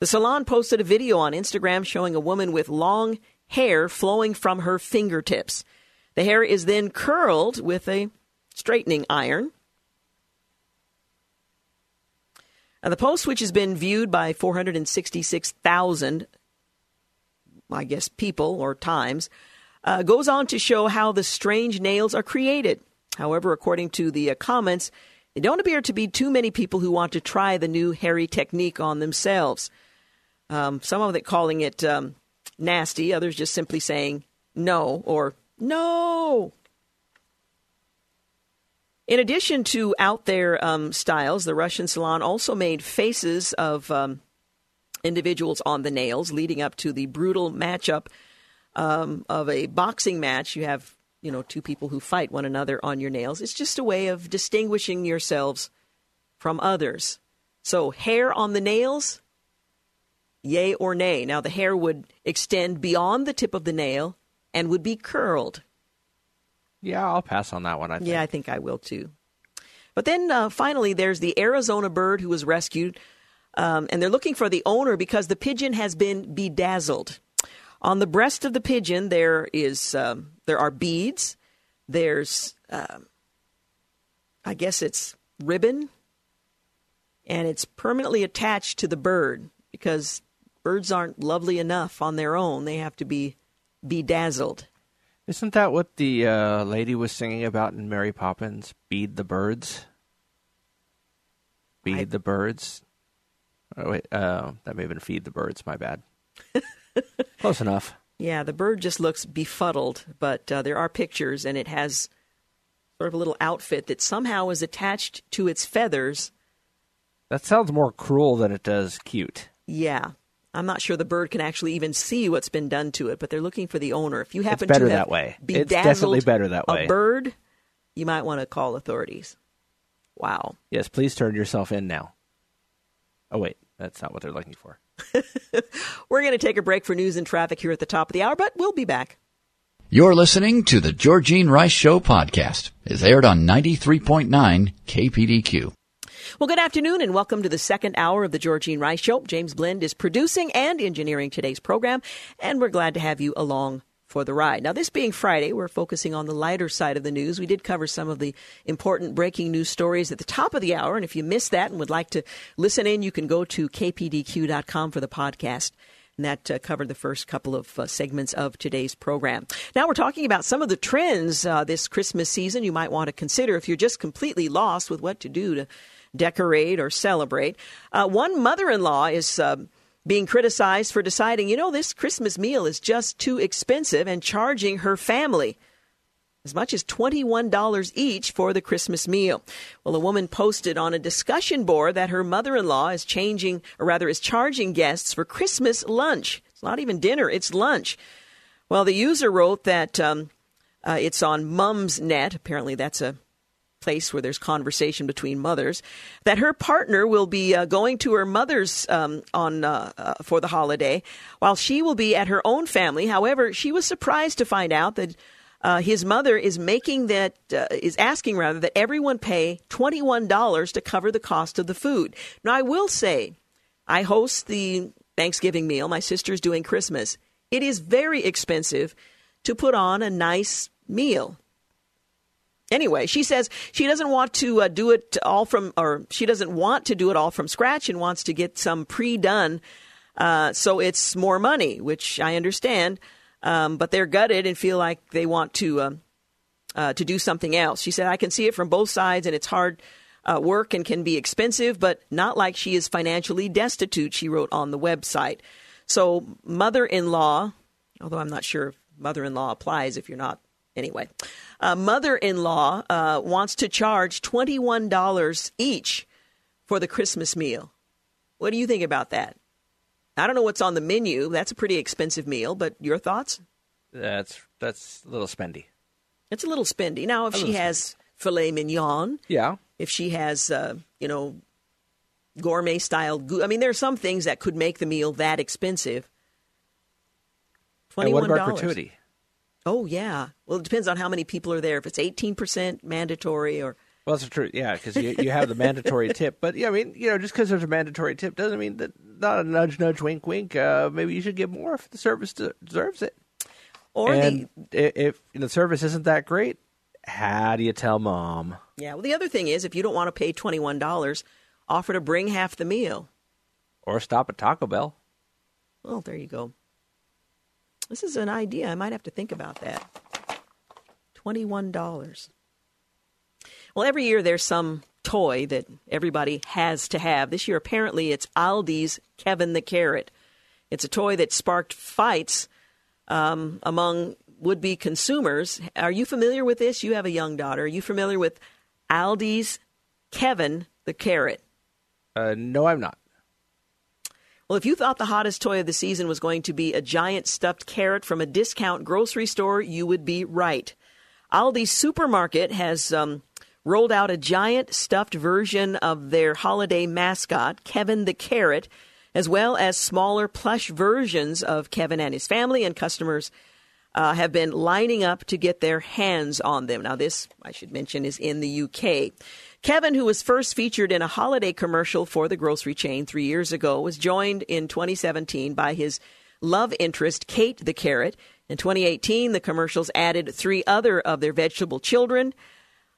The salon posted a video on Instagram showing a woman with long hair flowing from her fingertips. The hair is then curled with a straightening iron. Now, the post, which has been viewed by 466,000, I guess, people or times, uh, goes on to show how the strange nails are created. However, according to the uh, comments, there don't appear to be too many people who want to try the new hairy technique on themselves. Um, some of it calling it um, nasty, others just simply saying no or no. In addition to out there um, styles, the Russian salon also made faces of um, individuals on the nails, leading up to the brutal matchup um, of a boxing match. You have, you know, two people who fight one another on your nails. It's just a way of distinguishing yourselves from others. So, hair on the nails, yay or nay. Now, the hair would extend beyond the tip of the nail and would be curled. Yeah, I'll pass on that one. I think. Yeah, I think I will too. But then uh, finally, there's the Arizona bird who was rescued, um, and they're looking for the owner because the pigeon has been bedazzled. On the breast of the pigeon, there is um, there are beads. There's, um, I guess it's ribbon, and it's permanently attached to the bird because birds aren't lovely enough on their own. They have to be bedazzled. Isn't that what the uh, lady was singing about in Mary Poppins? Bead the birds. Bead I- the birds. Oh wait, uh, that may have been feed the birds. My bad. Close enough. Yeah, the bird just looks befuddled, but uh, there are pictures, and it has sort of a little outfit that somehow is attached to its feathers. That sounds more cruel than it does cute. Yeah. I'm not sure the bird can actually even see what's been done to it, but they're looking for the owner. If you happen better to have that way. It's definitely better that way. A bird, you might want to call authorities. Wow. Yes, please turn yourself in now. Oh wait, that's not what they're looking for. We're going to take a break for news and traffic here at the top of the hour, but we'll be back. You're listening to the Georgene Rice Show podcast. It's aired on 93.9 KPDQ. Well, good afternoon and welcome to the second hour of the Georgene Rice Show. James Blend is producing and engineering today's program, and we're glad to have you along for the ride. Now, this being Friday, we're focusing on the lighter side of the news. We did cover some of the important breaking news stories at the top of the hour, and if you missed that and would like to listen in, you can go to kpdq.com for the podcast. And that uh, covered the first couple of uh, segments of today's program. Now we're talking about some of the trends uh, this Christmas season you might want to consider if you're just completely lost with what to do to decorate or celebrate. Uh, one mother in law is uh, being criticized for deciding, you know, this Christmas meal is just too expensive and charging her family as much as $21 each for the Christmas meal. Well, a woman posted on a discussion board that her mother-in-law is changing, or rather is charging guests for Christmas lunch. It's not even dinner, it's lunch. Well, the user wrote that um, uh, it's on Mumsnet. Apparently, that's a place where there's conversation between mothers. That her partner will be uh, going to her mother's um, on uh, uh, for the holiday, while she will be at her own family. However, she was surprised to find out that uh, his mother is making that uh, is asking rather that everyone pay twenty one dollars to cover the cost of the food. Now, I will say, I host the Thanksgiving meal. My sister's doing Christmas. It is very expensive to put on a nice meal. Anyway, she says she doesn't want to uh, do it all from, or she doesn't want to do it all from scratch and wants to get some pre-done. Uh, so it's more money, which I understand um, but they're gutted and feel like they want to uh, uh, to do something else. She said, "I can see it from both sides, and it's hard." Uh, work and can be expensive, but not like she is financially destitute, she wrote on the website. So, mother in law, although I'm not sure if mother in law applies if you're not, anyway, uh, mother in law uh, wants to charge $21 each for the Christmas meal. What do you think about that? I don't know what's on the menu. That's a pretty expensive meal, but your thoughts? That's that's a little spendy. It's a little spendy. Now, if she has filet mignon, yeah. If she has, uh, you know, gourmet style, go- I mean, there are some things that could make the meal that expensive. Twenty one dollars. gratuity? Oh yeah. Well, it depends on how many people are there. If it's eighteen percent mandatory or well, that's true. Yeah, because you, you have the mandatory tip. But yeah, I mean, you know, just because there's a mandatory tip doesn't mean that not a nudge, nudge, wink, wink. Uh, maybe you should get more if the service deserves it. Or and the, if the service isn't that great, how do you tell mom? Yeah. Well, the other thing is, if you don't want to pay twenty one dollars, offer to bring half the meal, or stop at Taco Bell. Well, there you go. This is an idea. I might have to think about that. Twenty one dollars. Well, every year there's some toy that everybody has to have. This year, apparently, it's Aldi's Kevin the Carrot. It's a toy that sparked fights um, among would be consumers. Are you familiar with this? You have a young daughter. Are you familiar with Aldi's Kevin the Carrot? Uh, no, I'm not. Well, if you thought the hottest toy of the season was going to be a giant stuffed carrot from a discount grocery store, you would be right. Aldi's supermarket has um, rolled out a giant stuffed version of their holiday mascot, Kevin the Carrot, as well as smaller plush versions of Kevin and his family, and customers uh, have been lining up to get their hands on them. Now, this, I should mention, is in the UK. Kevin, who was first featured in a holiday commercial for the grocery chain three years ago, was joined in 2017 by his love interest, Kate the Carrot. In 2018, the commercials added three other of their vegetable children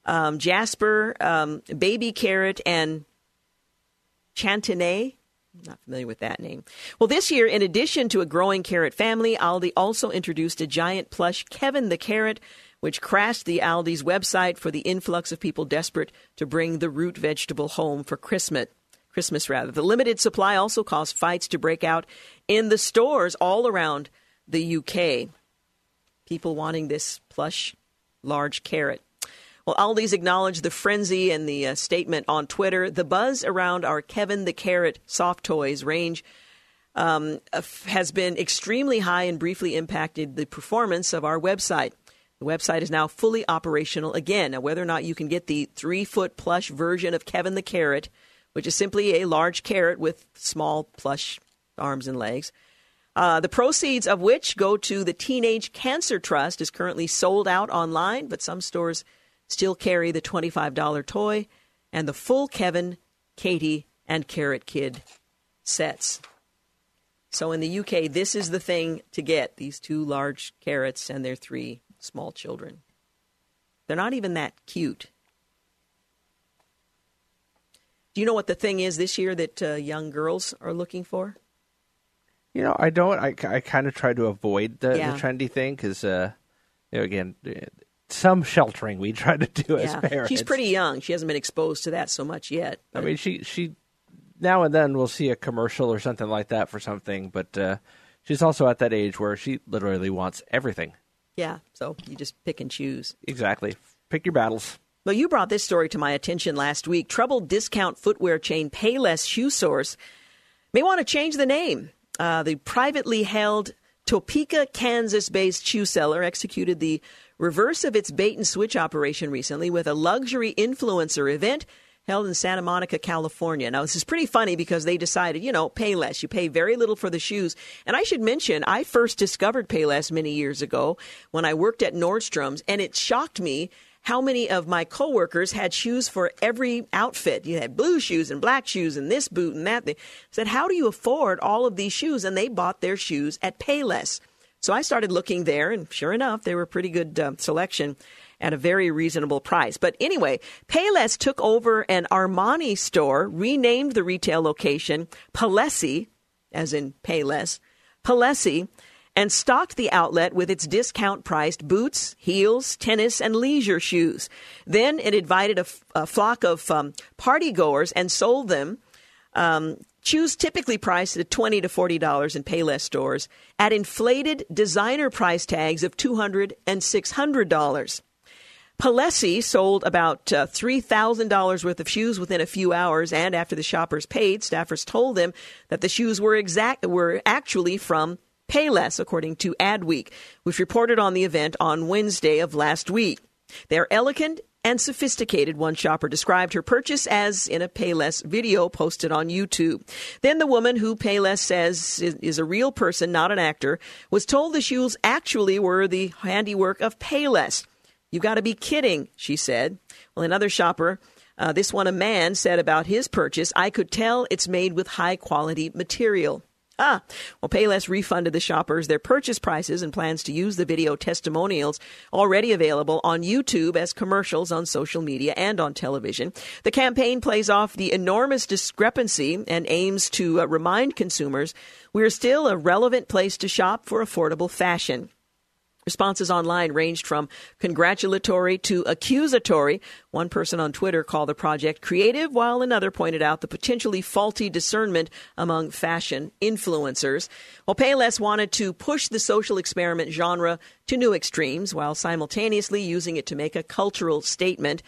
um, Jasper, um, Baby Carrot, and Chantenay. Not familiar with that name. Well, this year, in addition to a growing carrot family, Aldi also introduced a giant plush Kevin the Carrot, which crashed the Aldi's website for the influx of people desperate to bring the root vegetable home for Christmas. Christmas, rather. The limited supply also caused fights to break out in the stores all around the UK. People wanting this plush, large carrot. Well, Aldi's acknowledged the frenzy and the uh, statement on Twitter. The buzz around our Kevin the Carrot soft toys range um, has been extremely high and briefly impacted the performance of our website. The website is now fully operational again. Now, whether or not you can get the three foot plush version of Kevin the Carrot, which is simply a large carrot with small plush arms and legs, Uh, the proceeds of which go to the Teenage Cancer Trust is currently sold out online, but some stores still carry the $25 toy and the full Kevin, Katie, and Carrot Kid sets. So in the UK, this is the thing to get these two large carrots and their three small children. They're not even that cute. Do you know what the thing is this year that uh, young girls are looking for? You know, I don't. I, I kind of try to avoid the, Yeah. the trendy thing because, uh, you know, again, uh, some sheltering we try to do as parents. She's pretty young. She hasn't been exposed to that so much yet. I mean, she she now and then we'll see a commercial or something like that for something, but uh, she's also at that age where she literally wants everything. Yeah, so you just pick and choose. Exactly. Pick your battles. Well, you brought this story to my attention last week. Troubled discount footwear chain Payless Shoe Source may want to change the name. Uh, the privately held Topeka, Kansas based shoe seller executed the reverse of its bait and switch operation recently with a luxury influencer event held in Santa Monica, California. Now, this is pretty funny because they decided, you know, pay less. You pay very little for the shoes. And I should mention, I first discovered Payless many years ago when I worked at Nordstrom's, and it shocked me how many of my coworkers had shoes for every outfit. You had blue shoes and black shoes and this boot and that. I said, how do you afford all of these shoes? And they bought their shoes at Payless. So I started looking there, and sure enough, they were a pretty good uh, selection at a very reasonable price. But anyway, Payless took over an Armani store, renamed the retail location Palessi, as in Payless, Palessi, and stocked the outlet with its discount priced boots, heels, tennis, and leisure shoes. Then it invited a, f- a flock of um, partygoers and sold them. Um, Shoes typically priced at $20 to $40 in Payless stores at inflated designer price tags of $200 and $600. Palessi sold about uh, $3,000 worth of shoes within a few hours, and after the shoppers paid, staffers told them that the shoes were exact were actually from Payless, according to Adweek, which reported on the event on Wednesday of last week. They're elegant and sophisticated, one shopper described her purchase as in a Payless video posted on YouTube. Then the woman, who Payless says is, is, a real person, not an actor, was told the shoes actually were the handiwork of Payless. You got to be kidding, she said. Well, another shopper, uh, this one a man, said about his purchase, I could tell it's made with high quality material. Ah, well, Payless refunded the shoppers their purchase prices and plans to use the video testimonials already available on YouTube as commercials on social media and on television. The campaign plays off the enormous discrepancy and aims to uh, remind consumers we're still a relevant place to shop for affordable fashion. Responses online ranged from congratulatory to accusatory. One person on Twitter called the project creative, while another pointed out the potentially faulty discernment among fashion influencers. Well, Payless wanted to push the social experiment genre to new extremes while simultaneously using it to make a cultural statement.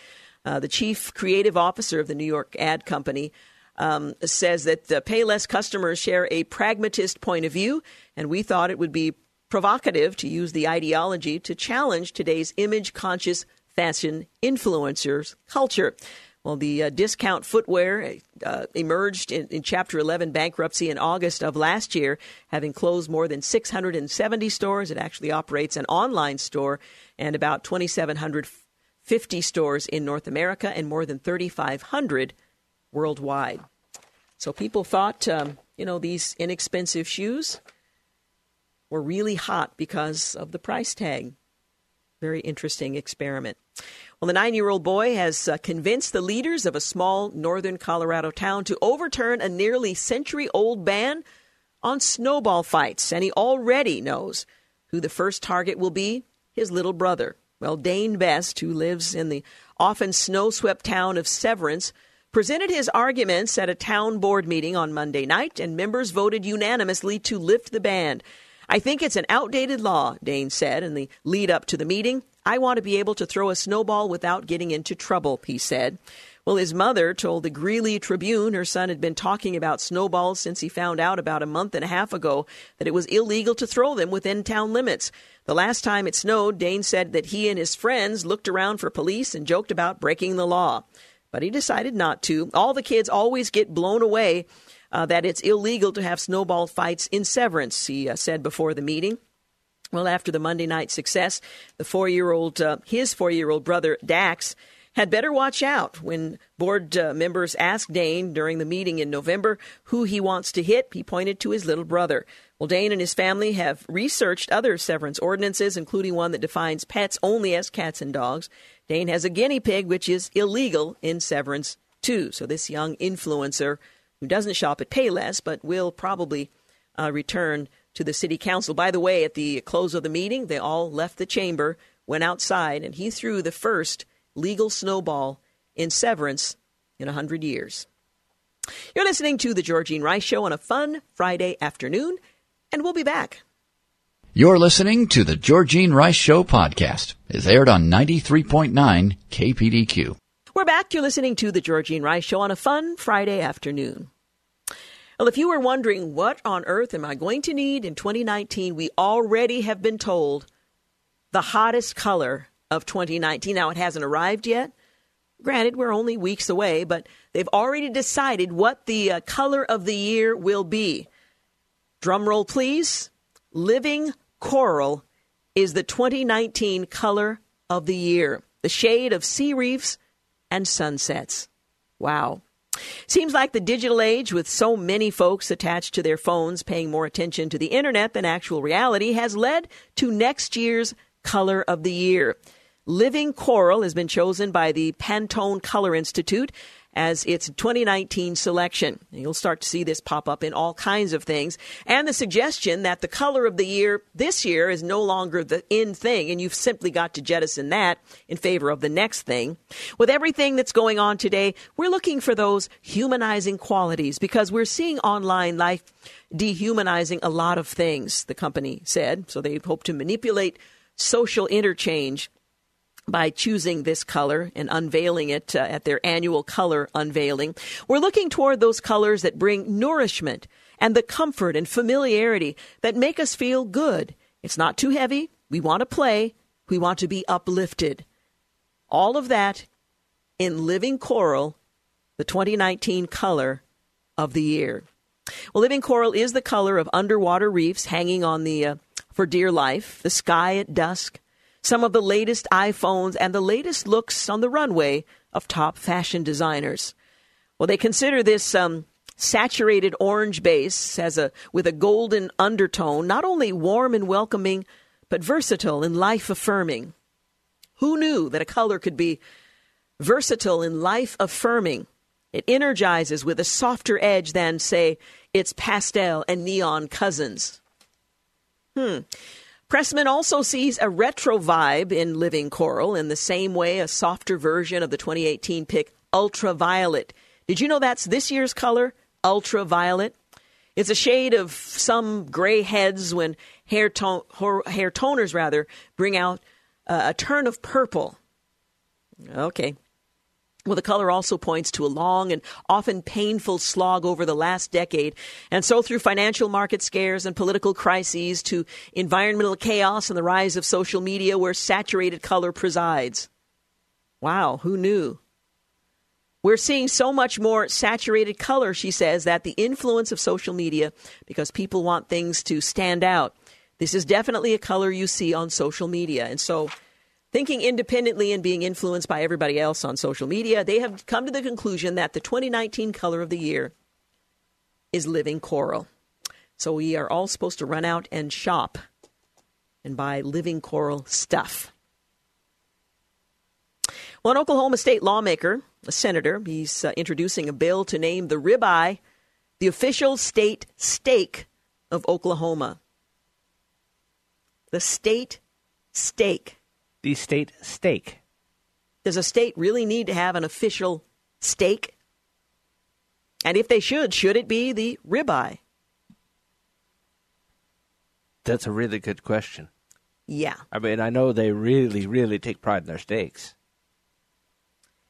Uh, the chief creative officer of the New York ad company um, says that the Payless customers share a pragmatist point of view, and we thought it would be provocative to use the ideology to challenge today's image conscious fashion influencers culture. Well, the uh, discount footwear uh, emerged in, in Chapter 11 bankruptcy in August of last year, having closed more than 670 stores. It actually operates an online store and about 2,750 stores in North America and more than 3,500 worldwide. So people thought, um, you know, these inexpensive shoes were really hot because of the price tag. Very interesting experiment. Well, the nine year old boy has uh, convinced the leaders of a small northern Colorado town to overturn a nearly century old ban on snowball fights, and he already knows who the first target will be his little brother. Well, Dane Best, who lives in the often snow swept town of Severance, presented his arguments at a town board meeting on Monday night, and members voted unanimously to lift the ban. I think it's an outdated law, Dane said in the lead up to the meeting. I want to be able to throw a snowball without getting into trouble, he said. Well, his mother told the Greeley Tribune her son had been talking about snowballs since he found out about a month and a half ago that it was illegal to throw them within town limits. The last time it snowed, Dane said that he and his friends looked around for police and joked about breaking the law. But he decided not to. All the kids always get blown away uh, that it's illegal to have snowball fights in Severance, he uh, said before the meeting. Well, after the Monday night success, the four year old, uh, his four year old brother, Dax, had better watch out. When board uh, members asked Dane during the meeting in November who he wants to hit, he pointed to his little brother. Well, Dane and his family have researched other severance ordinances, including one that defines pets only as cats and dogs. Dane has a guinea pig, which is illegal in severance, too. So this young influencer who doesn't shop at Payless, but will probably uh, return to the city council. By the way, at the close of the meeting, they all left the chamber, went outside, and he threw the first legal snowball in Severance in a 100 years. You're listening to The Georgene Rice Show on a fun Friday afternoon, and we'll be back. You're listening to The Georgene Rice Show podcast. It's aired on 93.9 KPDQ. We're back. You're listening to The Georgene Rice Show on a fun Friday afternoon. Well, if you were wondering what on earth am I going to need in 2019, we already have been told the hottest color of 2019. Now, it hasn't arrived yet. Granted, we're only weeks away, but they've already decided what the uh, color of the year will be. Drum roll, please. Living coral is the 2019 color of the year, the shade of sea reefs and sunsets. Wow. Seems like the digital age, with so many folks attached to their phones paying more attention to the internet than actual reality, has led to next year's color of the year. Living Coral has been chosen by the Pantone Color Institute as its 2019 selection. You'll start to see this pop up in all kinds of things. And the suggestion that the color of the year this year is no longer the in thing, and you've simply got to jettison that in favor of the next thing. With everything that's going on today, we're looking for those humanizing qualities because we're seeing online life dehumanizing a lot of things, the company said. So they hope to manipulate social interchange by choosing this color and unveiling it uh, at their annual color unveiling. We're looking toward those colors that bring nourishment and the comfort and familiarity that make us feel good. It's not too heavy. We want to play. We want to be uplifted. All of that in Living Coral, the 2019 color of the year. Well, Living Coral is the color of underwater reefs hanging on the uh, for dear life, the sky at dusk, some of the latest iPhones, and the latest looks on the runway of top fashion designers. Well, they consider this um, saturated orange base as a with a golden undertone not only warm and welcoming, but versatile and life affirming. Who knew that a color could be versatile and life affirming? It energizes with a softer edge than, say, its pastel and neon cousins. Hmm. Pressman also sees a retro vibe in Living Coral in the same way a softer version of the 2018 pick Ultraviolet. Did you know that's this year's color? Ultraviolet. It's a shade of some gray heads when hair, tone, hair toners rather bring out uh, a turn of purple. Okay, well, the color also points to a long and often painful slog over the last decade. And so, through financial market scares and political crises to environmental chaos and the rise of social media, where saturated color presides. Wow, who knew? We're seeing so much more saturated color, she says, that the influence of social media, because people want things to stand out. This is definitely a color you see on social media. And so, Thinking independently and being influenced by everybody else on social media, they have come to the conclusion that the 2019 color of the year is living coral. So we are all supposed to run out and shop and buy living coral stuff. Well, an Oklahoma state lawmaker, a senator, he's uh, introducing a bill to name the ribeye the official state steak of Oklahoma. The state steak the state steak. Does a state really need to have an official steak? And if they should, should it be the ribeye? That's a really good question. Yeah. I mean, I know they really, really take pride in their steaks.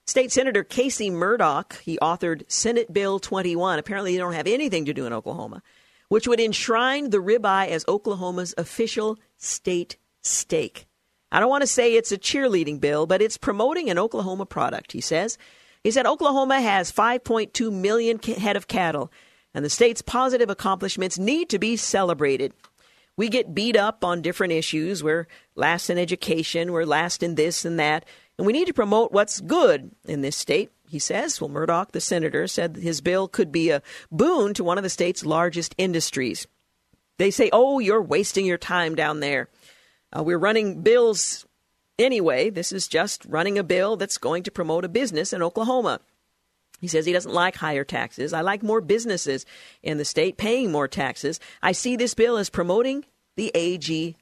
State Senator Casey Murdoch, he authored Senate Bill 21. Apparently, they don't have anything to do in Oklahoma, which would enshrine the ribeye as Oklahoma's official state steak. I don't want to say it's a cheerleading bill, but it's promoting an Oklahoma product, he says. He said Oklahoma has 5.2 million head of cattle. and the state's positive accomplishments need to be celebrated. We get beat up on different issues. We're last in education, we're last in this and that, and we need to promote what's good in this state, he says. Well, Murdoch, the senator, said his bill could be a boon to one of the state's largest industries. They say, oh, you're wasting your time down there. Uh, we're running bills anyway. This is just running a bill that's going to promote a business in Oklahoma. He says he doesn't like higher taxes. I like more businesses in the state paying more taxes. I see this bill as promoting the AG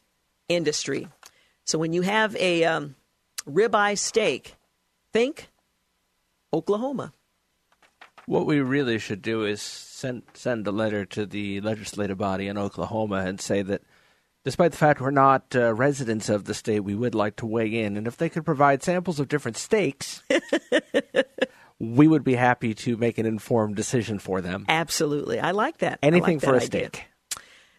industry. So when you have a um, ribeye steak, think Oklahoma. What we really should do is send send a letter to the legislative body in Oklahoma and say that, despite the fact we're not uh, residents of the state, we would like to weigh in, and if they could provide samples of different steaks, we would be happy to make an informed decision for them. Absolutely, I like that. Anything like for that a idea. steak.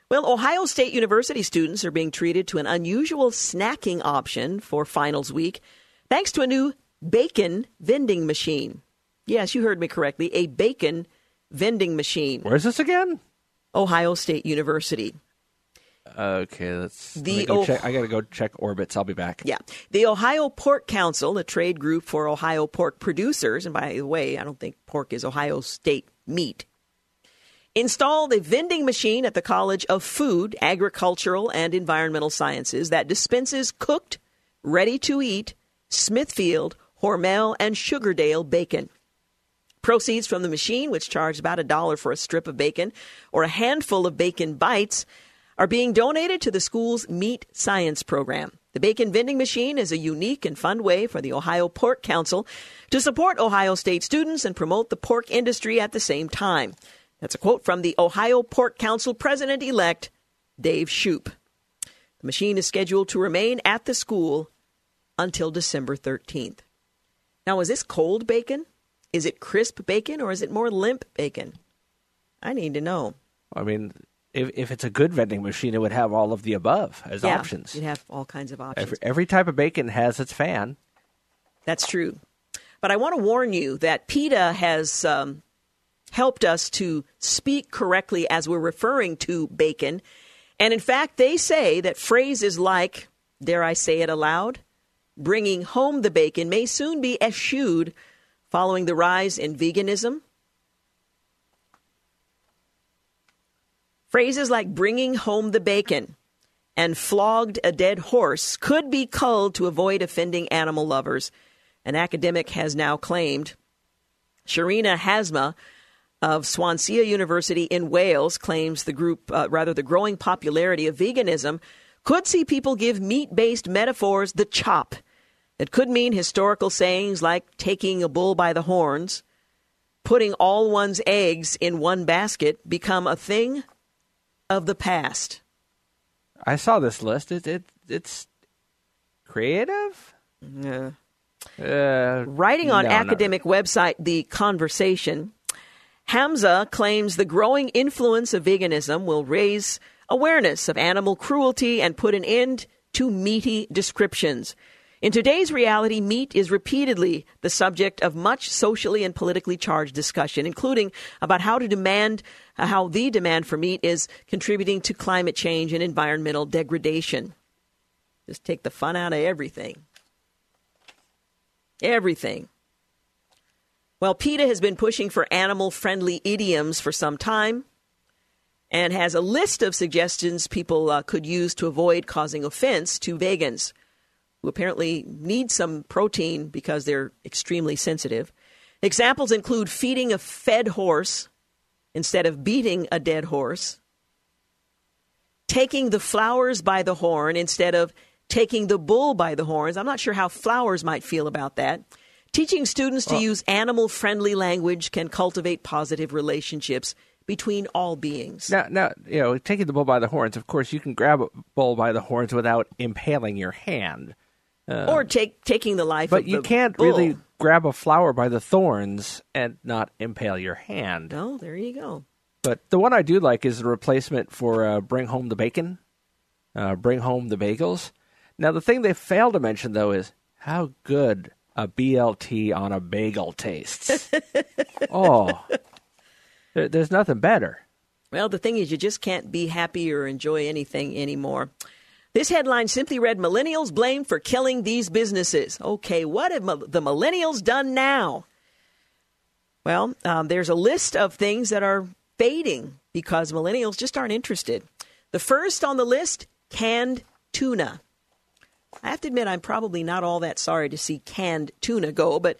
Well, Ohio State University students are being treated to an unusual snacking option for finals week thanks to a new bacon vending machine. Yes, you heard me correctly. A bacon vending machine. Where's this again? Ohio State University. Okay, let's. The go Oh- check. I gotta go check orbits. I'll be back. Yeah. The Ohio Pork Council, a trade group for Ohio pork producers, and by the way, I don't think pork is Ohio State meat, installed a vending machine at the College of Food, Agricultural, and Environmental Sciences that dispenses cooked, ready to eat Smithfield, Hormel, and Sugardale bacon. Proceeds from the machine, which charge about a dollar for a strip of bacon or a handful of bacon bites, are being donated to the school's meat science program. The bacon vending machine is a unique and fun way for the Ohio Pork Council to support Ohio State students and promote the pork industry at the same time. That's a quote from the Ohio Pork Council president elect, Dave Shoup. The machine is scheduled to remain at the school until December 13th. Now, is this cold bacon? Is it crisp bacon or is it more limp bacon? I need to know. I mean, if if it's a good vending machine, it would have all of the above as yeah, options. You'd have all kinds of options. Every, every type of bacon has its fan. That's true. But I want to warn you that PETA has um, helped us to speak correctly as we're referring to bacon. And in fact, they say that phrases like, dare I say it aloud, bringing home the bacon may soon be eschewed following the rise in veganism. Phrases like bringing home the bacon and flogged a dead horse could be culled to avoid offending animal lovers. An academic has now claimed. Shareena Hamzah of Swansea University in Wales claims the group, uh, rather, the growing popularity of veganism could see people give meat based metaphors the chop. It could mean historical sayings like taking a bull by the horns, putting all one's eggs in one basket become a thing of the past. I saw this list. It, it it's creative. Yeah. Uh, Writing on no, academic website The Conversation, Hamzah claims the growing influence of veganism will raise awareness of animal cruelty and put an end to meaty descriptions. In today's reality, meat is repeatedly the subject of much socially and politically charged discussion, including about how to demand uh, how the demand for meat is contributing to climate change and environmental degradation. Just take the fun out of everything. Everything. Well, PETA has been pushing for animal friendly idioms for some time and has a list of suggestions people uh, could use to avoid causing offense to vegans who apparently need some protein because they're extremely sensitive. Examples include feeding a fed horse instead of beating a dead horse, taking the flowers by the horn instead of taking the bull by the horns. I'm not sure how flowers might feel about that. Teaching students to use animal friendly language can cultivate positive relationships between all beings. Now, now, you know, taking the bull by the horns. Of course, you can grab a bull by the horns without impaling your hand, or take taking the life of but you can't bull. really grab a flower by the thorns and not impale your hand. Oh, there you go. But the one I do like is the replacement for uh, "Bring Home the Bacon," uh, "Bring Home the Bagels." Now, the thing they fail to mention though is how good a BLT on a bagel tastes. oh, There's nothing better. Well, the thing is, you just can't be happy or enjoy anything anymore. This headline simply read Millennials blamed for killing these businesses. Okay, what have the millennials done now? Well, um, there's a list of things that are fading because millennials just aren't interested. The first on the list canned tuna. I have to admit, I'm probably not all that sorry to see canned tuna go, but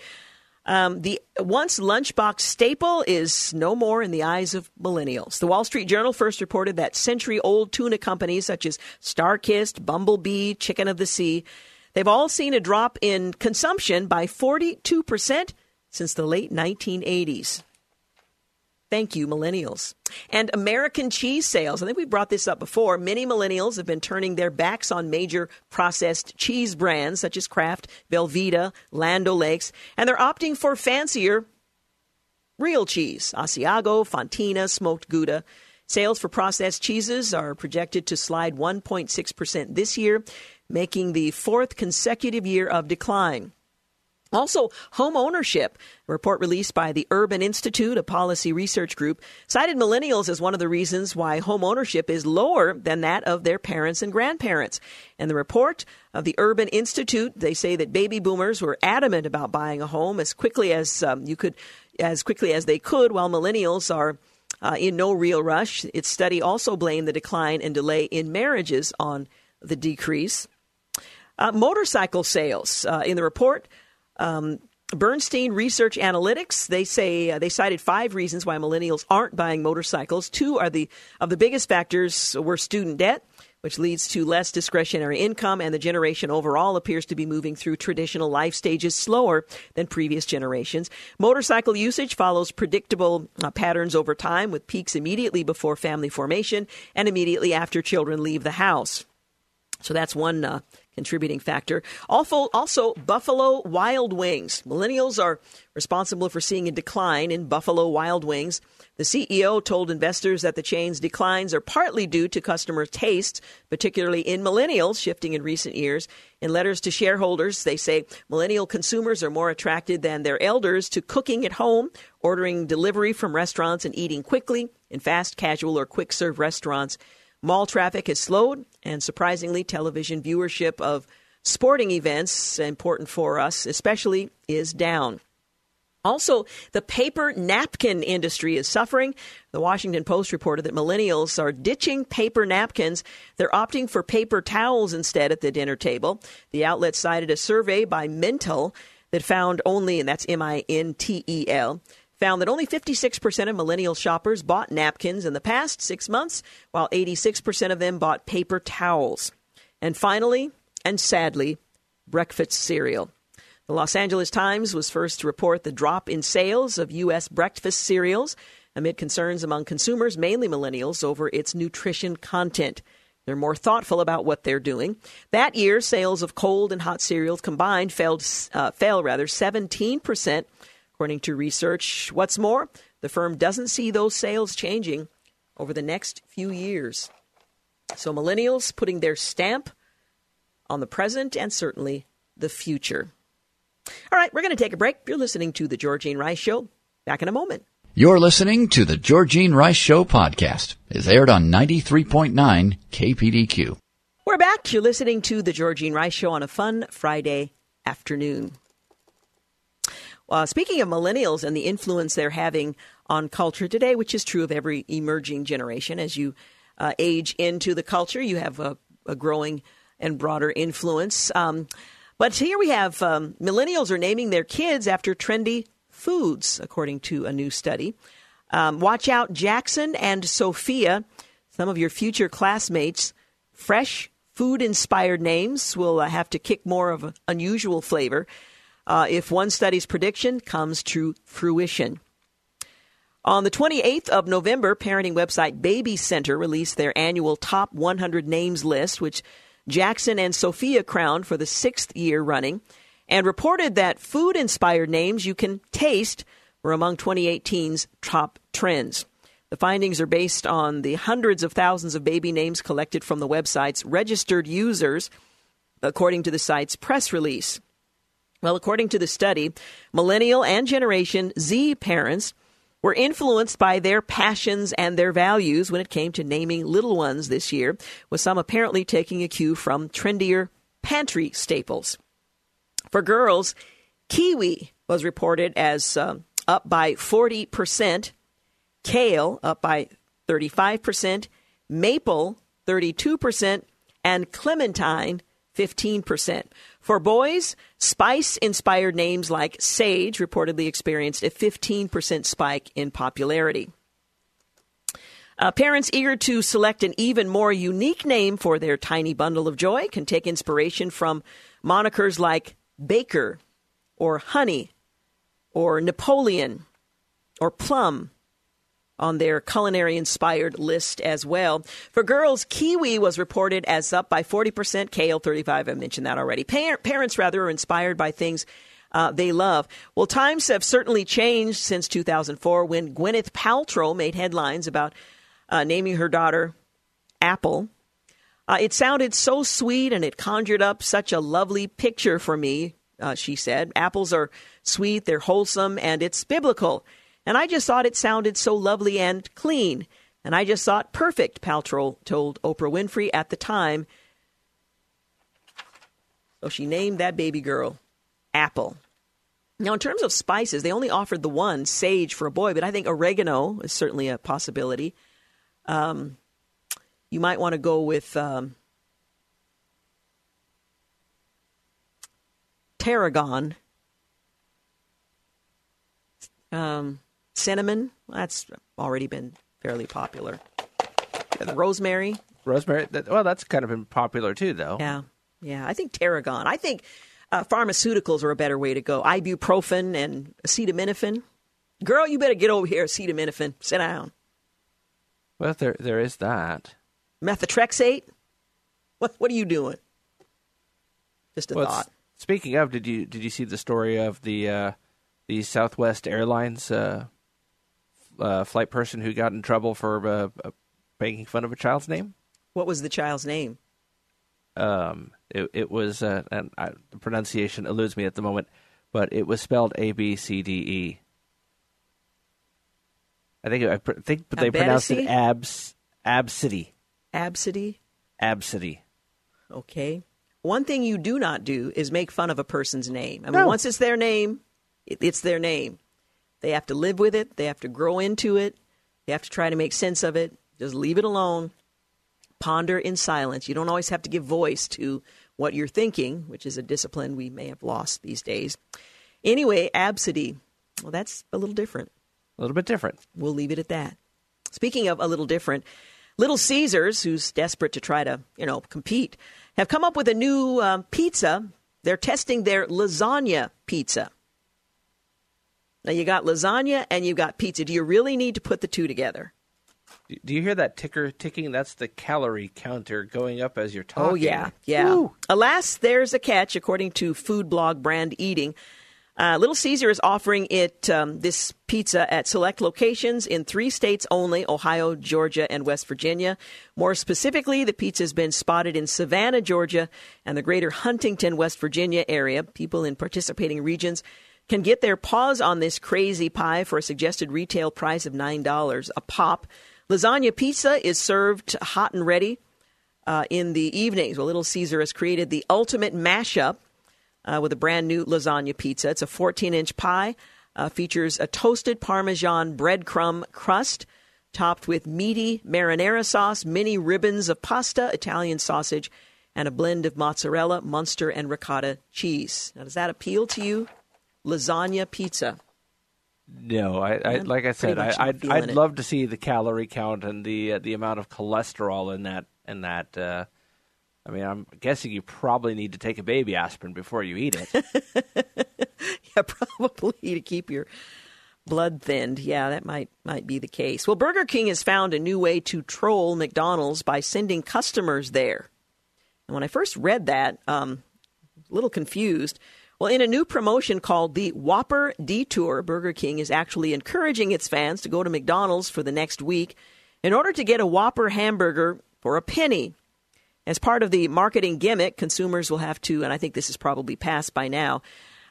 um, the once lunchbox staple is no more in the eyes of millennials. The Wall Street Journal first reported that century old tuna companies such as Starkist, Bumblebee, Chicken of the Sea, they've all seen a drop in consumption by 42% since the late 1980s. Thank you, millennials. And American cheese sales. I think we brought this up before. Many millennials have been turning their backs on major processed cheese brands such as Kraft, Velveeta, Land O'Lakes, and they're opting for fancier real cheese Asiago, Fontina, smoked Gouda. Sales for processed cheeses are projected to slide 1.6% this year, making the fourth consecutive year of decline. Also, home ownership. A report released by the Urban Institute, a policy research group, cited millennials as one of the reasons why home ownership is lower than that of their parents and grandparents. And the report of the Urban Institute, they say that baby boomers were adamant about buying a home as quickly as um, you could, as quickly as they could, while millennials are uh, in no real rush. Its study also blamed the decline and delay in marriages on the decrease. Uh, motorcycle sales uh, in the report. Um, Bernstein Research Analytics they say uh, they cited five reasons why millennials aren't buying motorcycles. Two are the of the biggest factors were student debt, which leads to less discretionary income, and the generation overall appears to be moving through traditional life stages slower than previous generations. Motorcycle usage follows predictable uh, patterns over time, with peaks immediately before family formation and immediately after children leave the house. So that's one uh, contributing factor. Also, also, Buffalo Wild Wings. Millennials are responsible for seeing a decline in Buffalo Wild Wings. The CEO told investors that the chain's declines are partly due to customer tastes, particularly in millennials, shifting in recent years. In letters to shareholders, they say millennial consumers are more attracted than their elders to cooking at home, ordering delivery from restaurants, and eating quickly in fast casual or quick serve restaurants. Mall traffic has slowed, and surprisingly, television viewership of sporting events, important for us especially, is down. Also, the paper napkin industry is suffering. The Washington Post reported that millennials are ditching paper napkins. They're opting for paper towels instead at the dinner table. The outlet cited a survey by Mintel that found only, and that's M I N T E L, found that only 56% of millennial shoppers bought napkins in the past six months, while 86% of them bought paper towels. And finally, and sadly, breakfast cereal. The Los Angeles Times was first to report the drop in sales of U.S. breakfast cereals amid concerns among consumers, mainly millennials, over its nutrition content. They're more thoughtful about what they're doing. That year, sales of cold and hot cereals combined fell, uh, fell rather 17 percent according to research. What's more, the firm doesn't see those sales changing over the next few years. So, millennials putting their stamp on the present and certainly the future. All right, we're going to take a break. You're listening to The Georgene Rice Show. Back in a moment. You're listening to The Georgene Rice Show podcast. It's aired on 93.9 KPDQ. We're back. You're listening to The Georgene Rice Show on a fun Friday afternoon. Uh, speaking of millennials and the influence they're having on culture today, which is true of every emerging generation, as you uh, age into the culture, you have a, a growing and broader influence. Um, but here we have um, millennials are naming their kids after trendy foods, according to a new study. Um, watch out, Jackson and Sophia, some of your future classmates. Fresh food inspired names will uh, have to kick more of unusual flavor uh, if one study's prediction comes to fruition. On the 28th of November, parenting website Baby Center released their annual top 100 names list, which Jackson and Sophia crowned for the sixth year running, and reported that food inspired names you can taste were among 2018's top trends. The findings are based on the hundreds of thousands of baby names collected from the website's registered users, according to the site's press release. Well, according to the study, millennial and Generation Z parents were influenced by their passions and their values when it came to naming little ones this year, with some apparently taking a cue from trendier pantry staples. For girls, kiwi was reported as um, up by 40%, kale up by 35%, maple 32%, and clementine 15%. For boys, spice inspired names like Sage reportedly experienced a 15% spike in popularity. Uh, parents eager to select an even more unique name for their tiny bundle of joy can take inspiration from monikers like Baker or Honey or Napoleon or Plum on their culinary inspired list as well. For girls, kiwi was reported as up by 40%, kale 35, I mentioned that already. Pa- parents rather are inspired by things uh, they love. Well, times have certainly changed since 2004 when Gwyneth Paltrow made headlines about uh, naming her daughter Apple. Uh, it sounded so sweet and it conjured up such a lovely picture for me, uh, she said. Apples are sweet, they're wholesome, and it's biblical. And I just thought it sounded so lovely and clean. And I just thought perfect, Paltrow told Oprah Winfrey at the time. So she named that baby girl Apple. Now, in terms of spices, they only offered the one, sage, for a boy, but I think oregano is certainly a possibility. Um, you might want to go with um, tarragon. Um, cinnamon, that's already been fairly popular. Rosemary. Rosemary, that, well, that's kind of been popular too, though. Yeah, yeah. I think tarragon. I think uh, pharmaceuticals are a better way to go. Ibuprofen and acetaminophen. Girl, you better get over here, acetaminophen. Sit down. Well, there there is that. Methotrexate. What what are you doing? Just a well, thought. Speaking of, did you did you see the story of the uh, the Southwest Airlines uh, uh, flight person who got in trouble for uh, uh, making fun of a child's name? What was the child's name? Um, it, it was, uh, and I, the pronunciation eludes me at the moment, but it was spelled A B C D E. I think I think but they pronounced it abs absidy. Absidy. Absidy. Okay. One thing you do not do is make fun of a person's name. I mean, No. once it's their name, it, it's their name. They have to live with it. They have to grow into it. They have to try to make sense of it. Just leave it alone. Ponder in silence. You don't always have to give voice to what you're thinking, which is a discipline we may have lost these days. Anyway, absidy. Well, that's a little different. A little bit different. We'll leave it at that. Speaking of a little different, Little Caesars, who's desperate to try to, you know, compete, have come up with a new um, pizza. They're testing their lasagna pizza. Now you got lasagna and you got pizza. Do you really need to put the two together? Do- you hear that ticker ticking? That's the calorie counter going up as you're talking. Oh yeah, yeah. Woo. Alas, there's a catch, according to food blog Brand Eating. Uh, Little Caesar is offering it um, this pizza at select locations in three states only: Ohio, Georgia, and West Virginia. More specifically, the pizza has been spotted in Savannah, Georgia, and the greater Huntington, West Virginia area. People in participating regions can get their paws on this crazy pie for a suggested retail price of nine dollars a pop. Lasagna pizza is served hot and ready uh, in the evenings. Well, Little Caesar has created the ultimate mashup uh, with a brand new lasagna pizza. It's a 14 inch pie, uh, features a toasted Parmesan breadcrumb crust topped with meaty marinara sauce, mini ribbons of pasta, Italian sausage, and a blend of mozzarella, Munster, and ricotta cheese. Now, does that appeal to you? Lasagna pizza. No, I, I like I said, I, I'd, I'd love to see the calorie count and the uh, the amount of cholesterol in that in that. Uh, I mean, I'm guessing you probably need to take a baby aspirin before you eat it. Yeah, probably to keep your blood thinned. Yeah, that might might be the case. Well, Burger King has found a new way to troll McDonald's by sending customers there. And when I first read that, um, a little confused. Well, in a new promotion called the Whopper Detour, Burger King is actually encouraging its fans to go to McDonald's for the next week in order to get a Whopper hamburger for a penny. As part of the marketing gimmick, consumers will have to, and I think this is probably passed by now,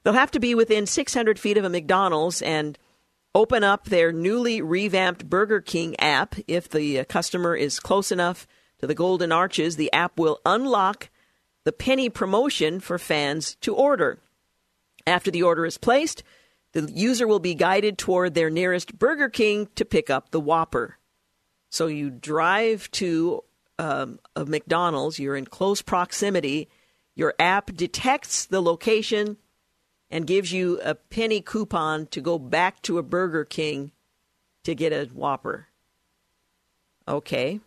they'll have to be within 600 feet of a McDonald's and open up their newly revamped Burger King app. If the uh, customer is close enough to the Golden Arches, the app will unlock the penny promotion for fans to order. After the order is placed, the user will be guided toward their nearest Burger King to pick up the Whopper. So you drive to um, a McDonald's, you're in close proximity, your app detects the location and gives you a penny coupon to go back to a Burger King to get a Whopper. Okay.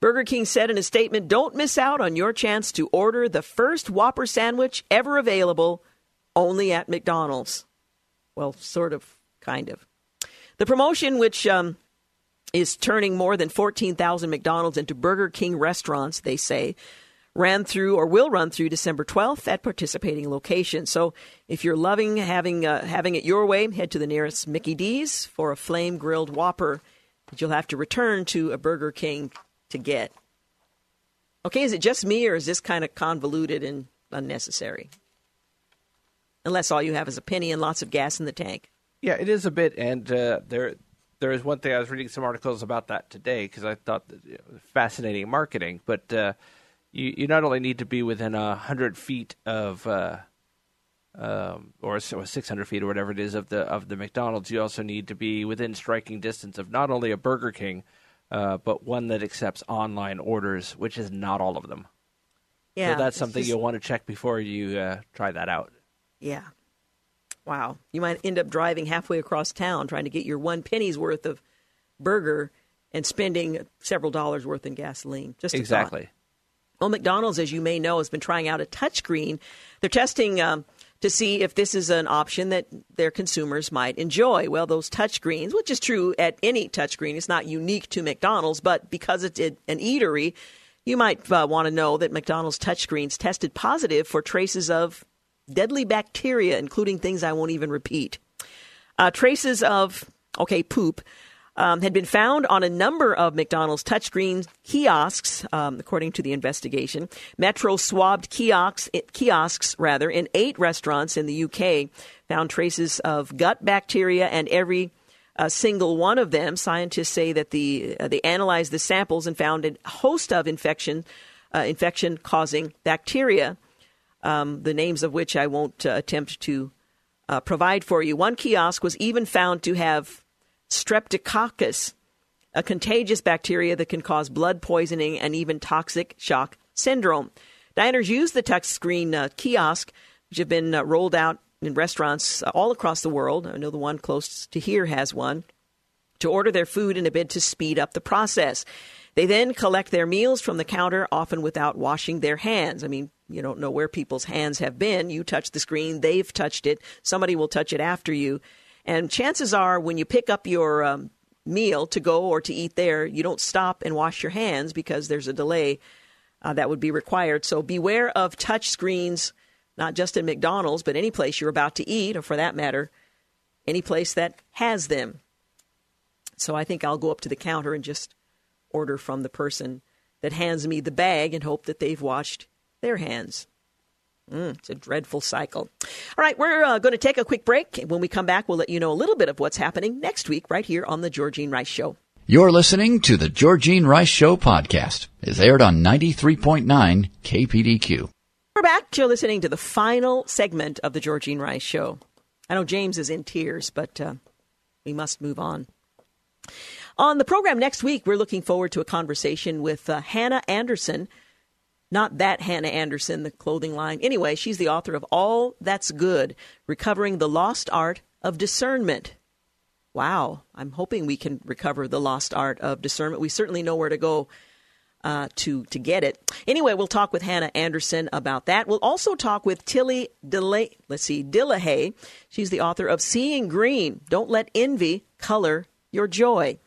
Burger King said in a statement Don't miss out on your chance to order the first Whopper sandwich ever available only at McDonald's. Well, sort of, kind of. The promotion, which um, is turning more than 14,000 McDonald's into Burger King restaurants, they say, ran through or will run through December 12th at participating locations. So if you're loving having uh, having it your way, head to the nearest Mickey D's for a flame grilled Whopper that you'll have to return to a Burger King to get. Okay, is it just me or is this kind of convoluted and unnecessary? Unless all you have is a penny and lots of gas in the tank. Yeah, it is a bit, and uh, there there is one thing I was reading some articles about that today because I thought that, it was fascinating marketing. But uh, you you not only need to be within a hundred feet of uh, um, or six hundred feet or whatever it is of the of the McDonald's, you also need to be within striking distance of not only a Burger King, uh, but one that accepts online orders, which is not all of them. Yeah, so that's something just, you'll want to check before you uh, try that out. Yeah. Wow. You might end up driving halfway across town trying to get your one penny's worth of burger and spending several dollars worth in gasoline. Just exactly. Thought. Well, McDonald's, as you may know, has been trying out a touchscreen. They're testing um, to see if this is an option that their consumers might enjoy. Well, those touchscreens, which is true at any touchscreen, it's not unique to McDonald's, but because it's an eatery, you might uh, want to know that McDonald's touchscreens tested positive for traces of deadly bacteria, including things I won't even repeat. Uh, traces of, okay, poop. Um, had been found on a number of McDonald's touchscreen kiosks, um, according to the investigation. Metro swabbed kiosks, kiosks rather, in eight restaurants in the UK, found traces of gut bacteria, and every uh, single one of them, scientists say that the uh, they analyzed the samples and found a host of infection, uh, infection causing bacteria um, the names of which I won't uh, attempt to uh, provide for you. One kiosk was even found to have streptococcus, a contagious bacteria that can cause blood poisoning and even toxic shock syndrome. Diners use the touchscreen uh, kiosk, which have been uh, rolled out in restaurants uh, all across the world. I know the one close to here has one to order their food in a bid to speed up the process. They then collect their meals from the counter, often without washing their hands. I mean, you don't know where people's hands have been. You touch the screen, they've touched it. Somebody will touch it after you. And chances are, when you pick up your um, meal to go or to eat there, you don't stop and wash your hands because there's a delay uh, that would be required. So beware of touch screens, not just in McDonald's, but any place you're about to eat, or for that matter, any place that has them. So I think I'll go up to the counter and just order from the person that hands me the bag and hope that they've washed their hands. Mm, it's a dreadful cycle. All right, we're uh, going to take a quick break. When we come back, we'll let you know a little bit of what's happening next week right here on The Georgene Rice Show. You're listening to The Georgene Rice Show podcast. It's aired on 93.9 KPDQ. We're back. You're listening to the final segment of The Georgene Rice Show. I know James is in tears, but uh, we must move on. On the program next week, we're looking forward to a conversation with uh, Hannah Anderson not that Hannah Anderson, the clothing line. Anyway, she's the author of All That's Good Recovering the Lost Art of Discernment. Wow, I'm hoping we can recover the lost art of discernment. We certainly know where to go uh, to to get it. Anyway, we'll talk with Hannah Anderson about that. We'll also talk with Tilly Delay. Let's see, Dillehay. She's the author of Seeing Green. Don't let envy color your joy.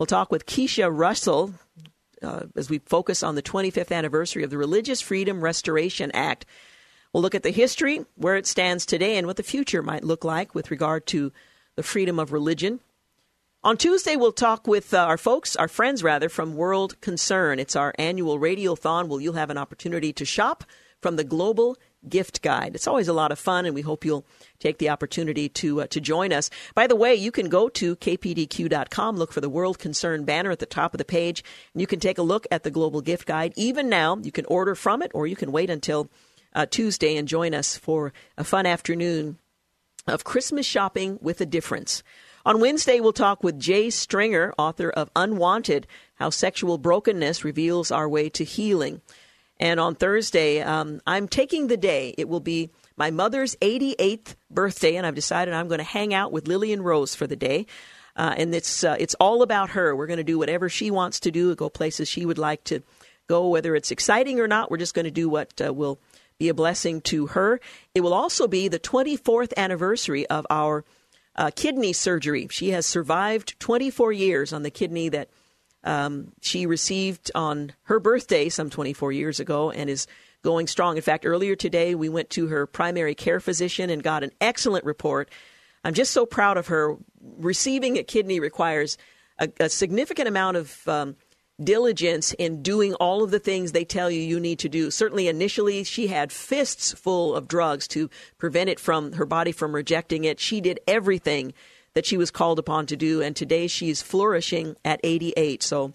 We'll talk with Keisha Russell uh, as we focus on the 25th anniversary of the Religious Freedom Restoration Act. We'll look at the history, where it stands today, and what the future might look like with regard to the freedom of religion. On Tuesday, we'll talk with uh, our folks, our friends rather, from World Concern. It's our annual radiothon where you'll have an opportunity to shop from the global gift guide. It's always a lot of fun, and we hope you'll take the opportunity to uh, to join us. By the way, you can go to kpdq.com, look for the World Concern banner at the top of the page, and you can take a look at the Global Gift Guide. Even now, you can order from it, or you can wait until uh, Tuesday and join us for a fun afternoon of Christmas shopping with a difference. On Wednesday, we'll talk with Jay Stringer, author of Unwanted How Sexual Brokenness Reveals Our Way to Healing. And on Thursday, um, I'm taking the day. It will be my mother's 88th birthday, and I've decided I'm going to hang out with Lillian Rose for the day. Uh, and it's uh, it's all about her. We're going to do whatever she wants to do, go places she would like to go, whether it's exciting or not. We're just going to do what uh, will be a blessing to her. It will also be the 24th anniversary of our uh, kidney surgery. She has survived 24 years on the kidney that um, she received on her birthday some 24 years ago and is going strong. In fact, earlier today, we went to her primary care physician and got an excellent report. I'm just so proud of her. Receiving a kidney requires a, a significant amount of um, diligence in doing all of the things they tell you you need to do. Certainly, initially, she had fists full of drugs to prevent it from her body from rejecting it. She did everything that she was called upon to do, and today she's flourishing at 88. So,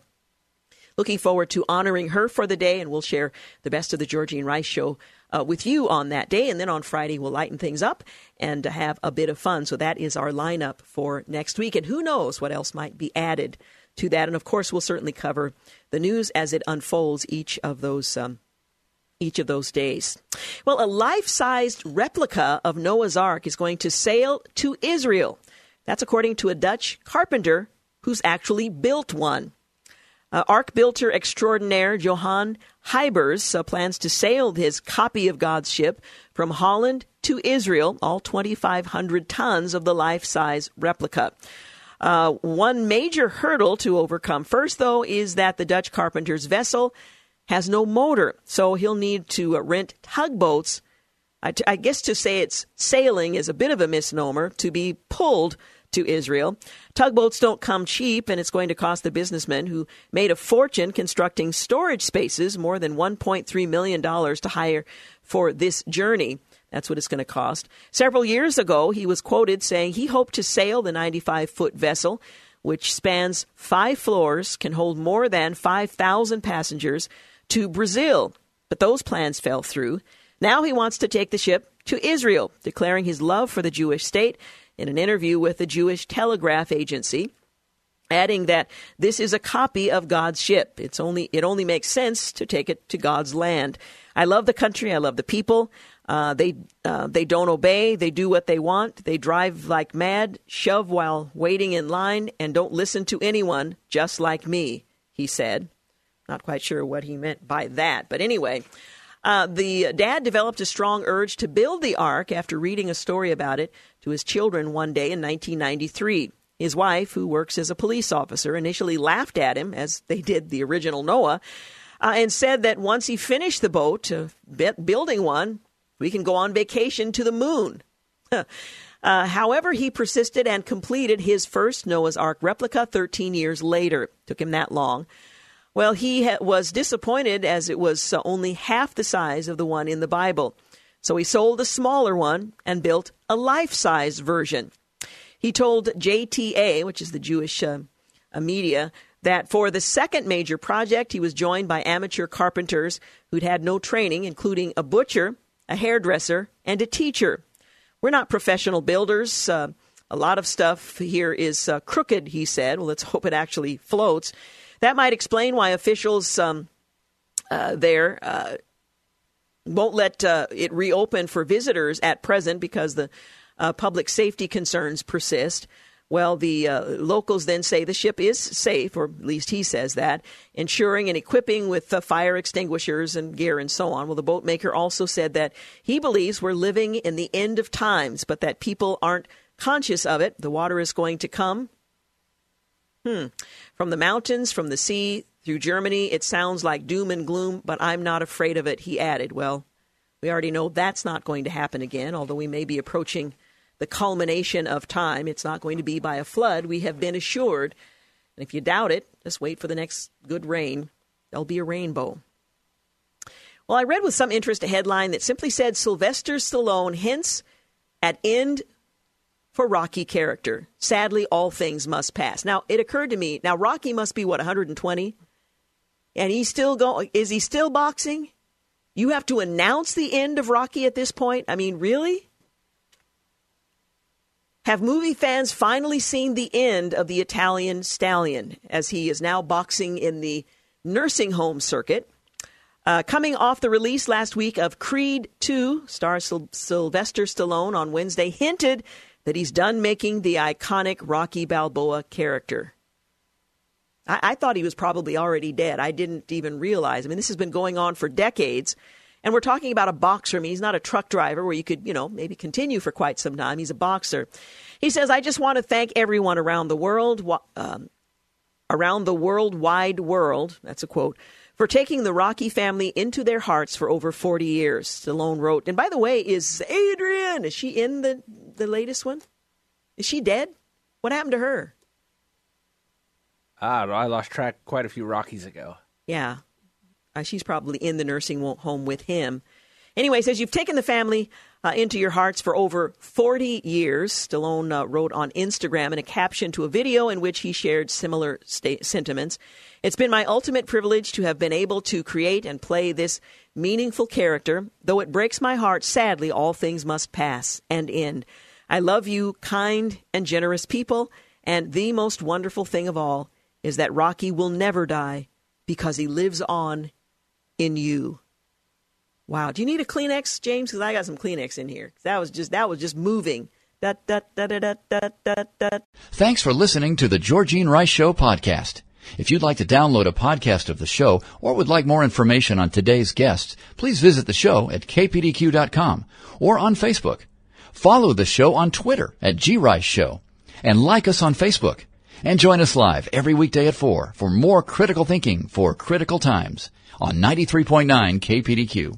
looking forward to honoring her for the day, and we'll share the best of the Georgene Rice Show uh, with you on that day. And then on Friday, we'll lighten things up and have a bit of fun. So, that is our lineup for next week. And who knows what else might be added to that. And of course, we'll certainly cover the news as it unfolds each of those. Um, each of those days. Well, a life sized replica of Noah's Ark is going to sail to Israel. That's according to a Dutch carpenter who's actually built one. Uh, Ark builder extraordinaire Johan Huybers uh, plans to sail his copy of God's ship from Holland to Israel, all 2,500 tons of the life size replica. Uh, one major hurdle to overcome first, though, is that the Dutch carpenter's vessel has no motor, so he'll need to uh, rent tugboats. I, t- I guess to say it's sailing is a bit of a misnomer, to be pulled to Israel. Tugboats don't come cheap, and it's going to cost the businessman who made a fortune constructing storage spaces more than $1.3 million to hire for this journey. That's what it's going to cost. Several years ago, he was quoted saying he hoped to sail the 95 foot vessel, which spans five floors, can hold more than 5,000 passengers, to Brazil. But those plans fell through. Now he wants to take the ship to Israel, declaring his love for the Jewish state in an interview with the Jewish Telegraph Agency adding that this is a copy of God's ship. It's only it only makes sense to take it to God's land. I love the country. I love the people. Uh, they uh, they don't obey. They do what they want. They drive like mad, shove while waiting in line, and don't listen to anyone. Just like me, he said. Not quite sure what he meant by that, but anyway. Uh, the dad developed a strong urge to build the ark after reading a story about it to his children one day in 1993. His wife, who works as a police officer, initially laughed at him, as they did the original Noah, uh, and said that once he finished the boat, uh, building one, we can go on vacation to the moon. Uh, however, he persisted and completed his first Noah's Ark replica 13 years later. Took him that long. Well, he ha- was disappointed as it was uh, only half the size of the one in the Bible. So he sold a smaller one and built a life size version. He told JTA, which is the Jewish uh, media, that for the second major project, he was joined by amateur carpenters who'd had no training, including a butcher, a hairdresser, and a teacher. We're not professional builders. Uh, a lot of stuff here is uh, crooked, he said. Well, let's hope it actually floats. That might explain why officials um, uh, there uh, won't let uh, it reopen for visitors at present because the uh, public safety concerns persist. Well, the uh, locals then say the ship is safe, or at least he says that, ensuring and equipping with fire extinguishers and gear and so on. Well, the boatmaker also said that he believes we're living in the end of times, but that people aren't conscious of it. The water is going to come. Hmm. From the mountains, from the sea, through Germany, it sounds like doom and gloom, but I'm not afraid of it, he added. Well, we already know that's not going to happen again, although we may be approaching the culmination of time. It's not going to be by a flood. We have been assured. And if you doubt it, just wait for the next good rain. There'll be a rainbow. Well, I read with some interest a headline that simply said Sylvester Stallone hints at end for Rocky character. Sadly, all things must pass. Now, it occurred to me, now Rocky must be what 120? And he's still going is he still boxing? You have to announce the end of Rocky at this point? I mean, really? Have movie fans finally seen the end of the Italian stallion as he is now boxing in the nursing home circuit? Uh, coming off the release last week of Creed 2, star Syl- Sylvester Stallone on Wednesday hinted that he's done making the iconic Rocky Balboa character. I, I thought he was probably already dead. I didn't even realize. I mean, this has been going on for decades. And we're talking about a boxer. I mean, he's not a truck driver where you could, you know, maybe continue for quite some time. He's a boxer. He says, I just want to thank everyone around the world, um, around the worldwide world, that's a quote, for taking the Rocky family into their hearts for over 40 years. Stallone wrote. And by the way, is Adrian, is she in the, the latest one? Is she dead? What happened to her? I. I lost track quite a few Rockies ago. Yeah. Uh, she's probably in the nursing home with him. Anyway, says you've taken the family uh, into your hearts for over 40 years. Stallone uh, wrote on Instagram in a caption to a video in which he shared similar sentiments. It's been my ultimate privilege to have been able to create and play this meaningful character. Though it breaks my heart, sadly, all things must pass and end. I love you, kind and generous people, and the most wonderful thing of all is that Rocky will never die because he lives on in you. Wow. Do you need a Kleenex, James? Because I got some Kleenex in here. That was just that was just moving. Da, da, da, da, da, da, da. Thanks for listening to the Georgene Rice Show podcast. If you'd like to download a podcast of the show or would like more information on today's guests, please visit the show at kpdq.com or on Facebook. Follow the show on Twitter at grice show and like us on Facebook. And join us live every weekday at 4 for more critical thinking for critical times on 93.9 KPDQ.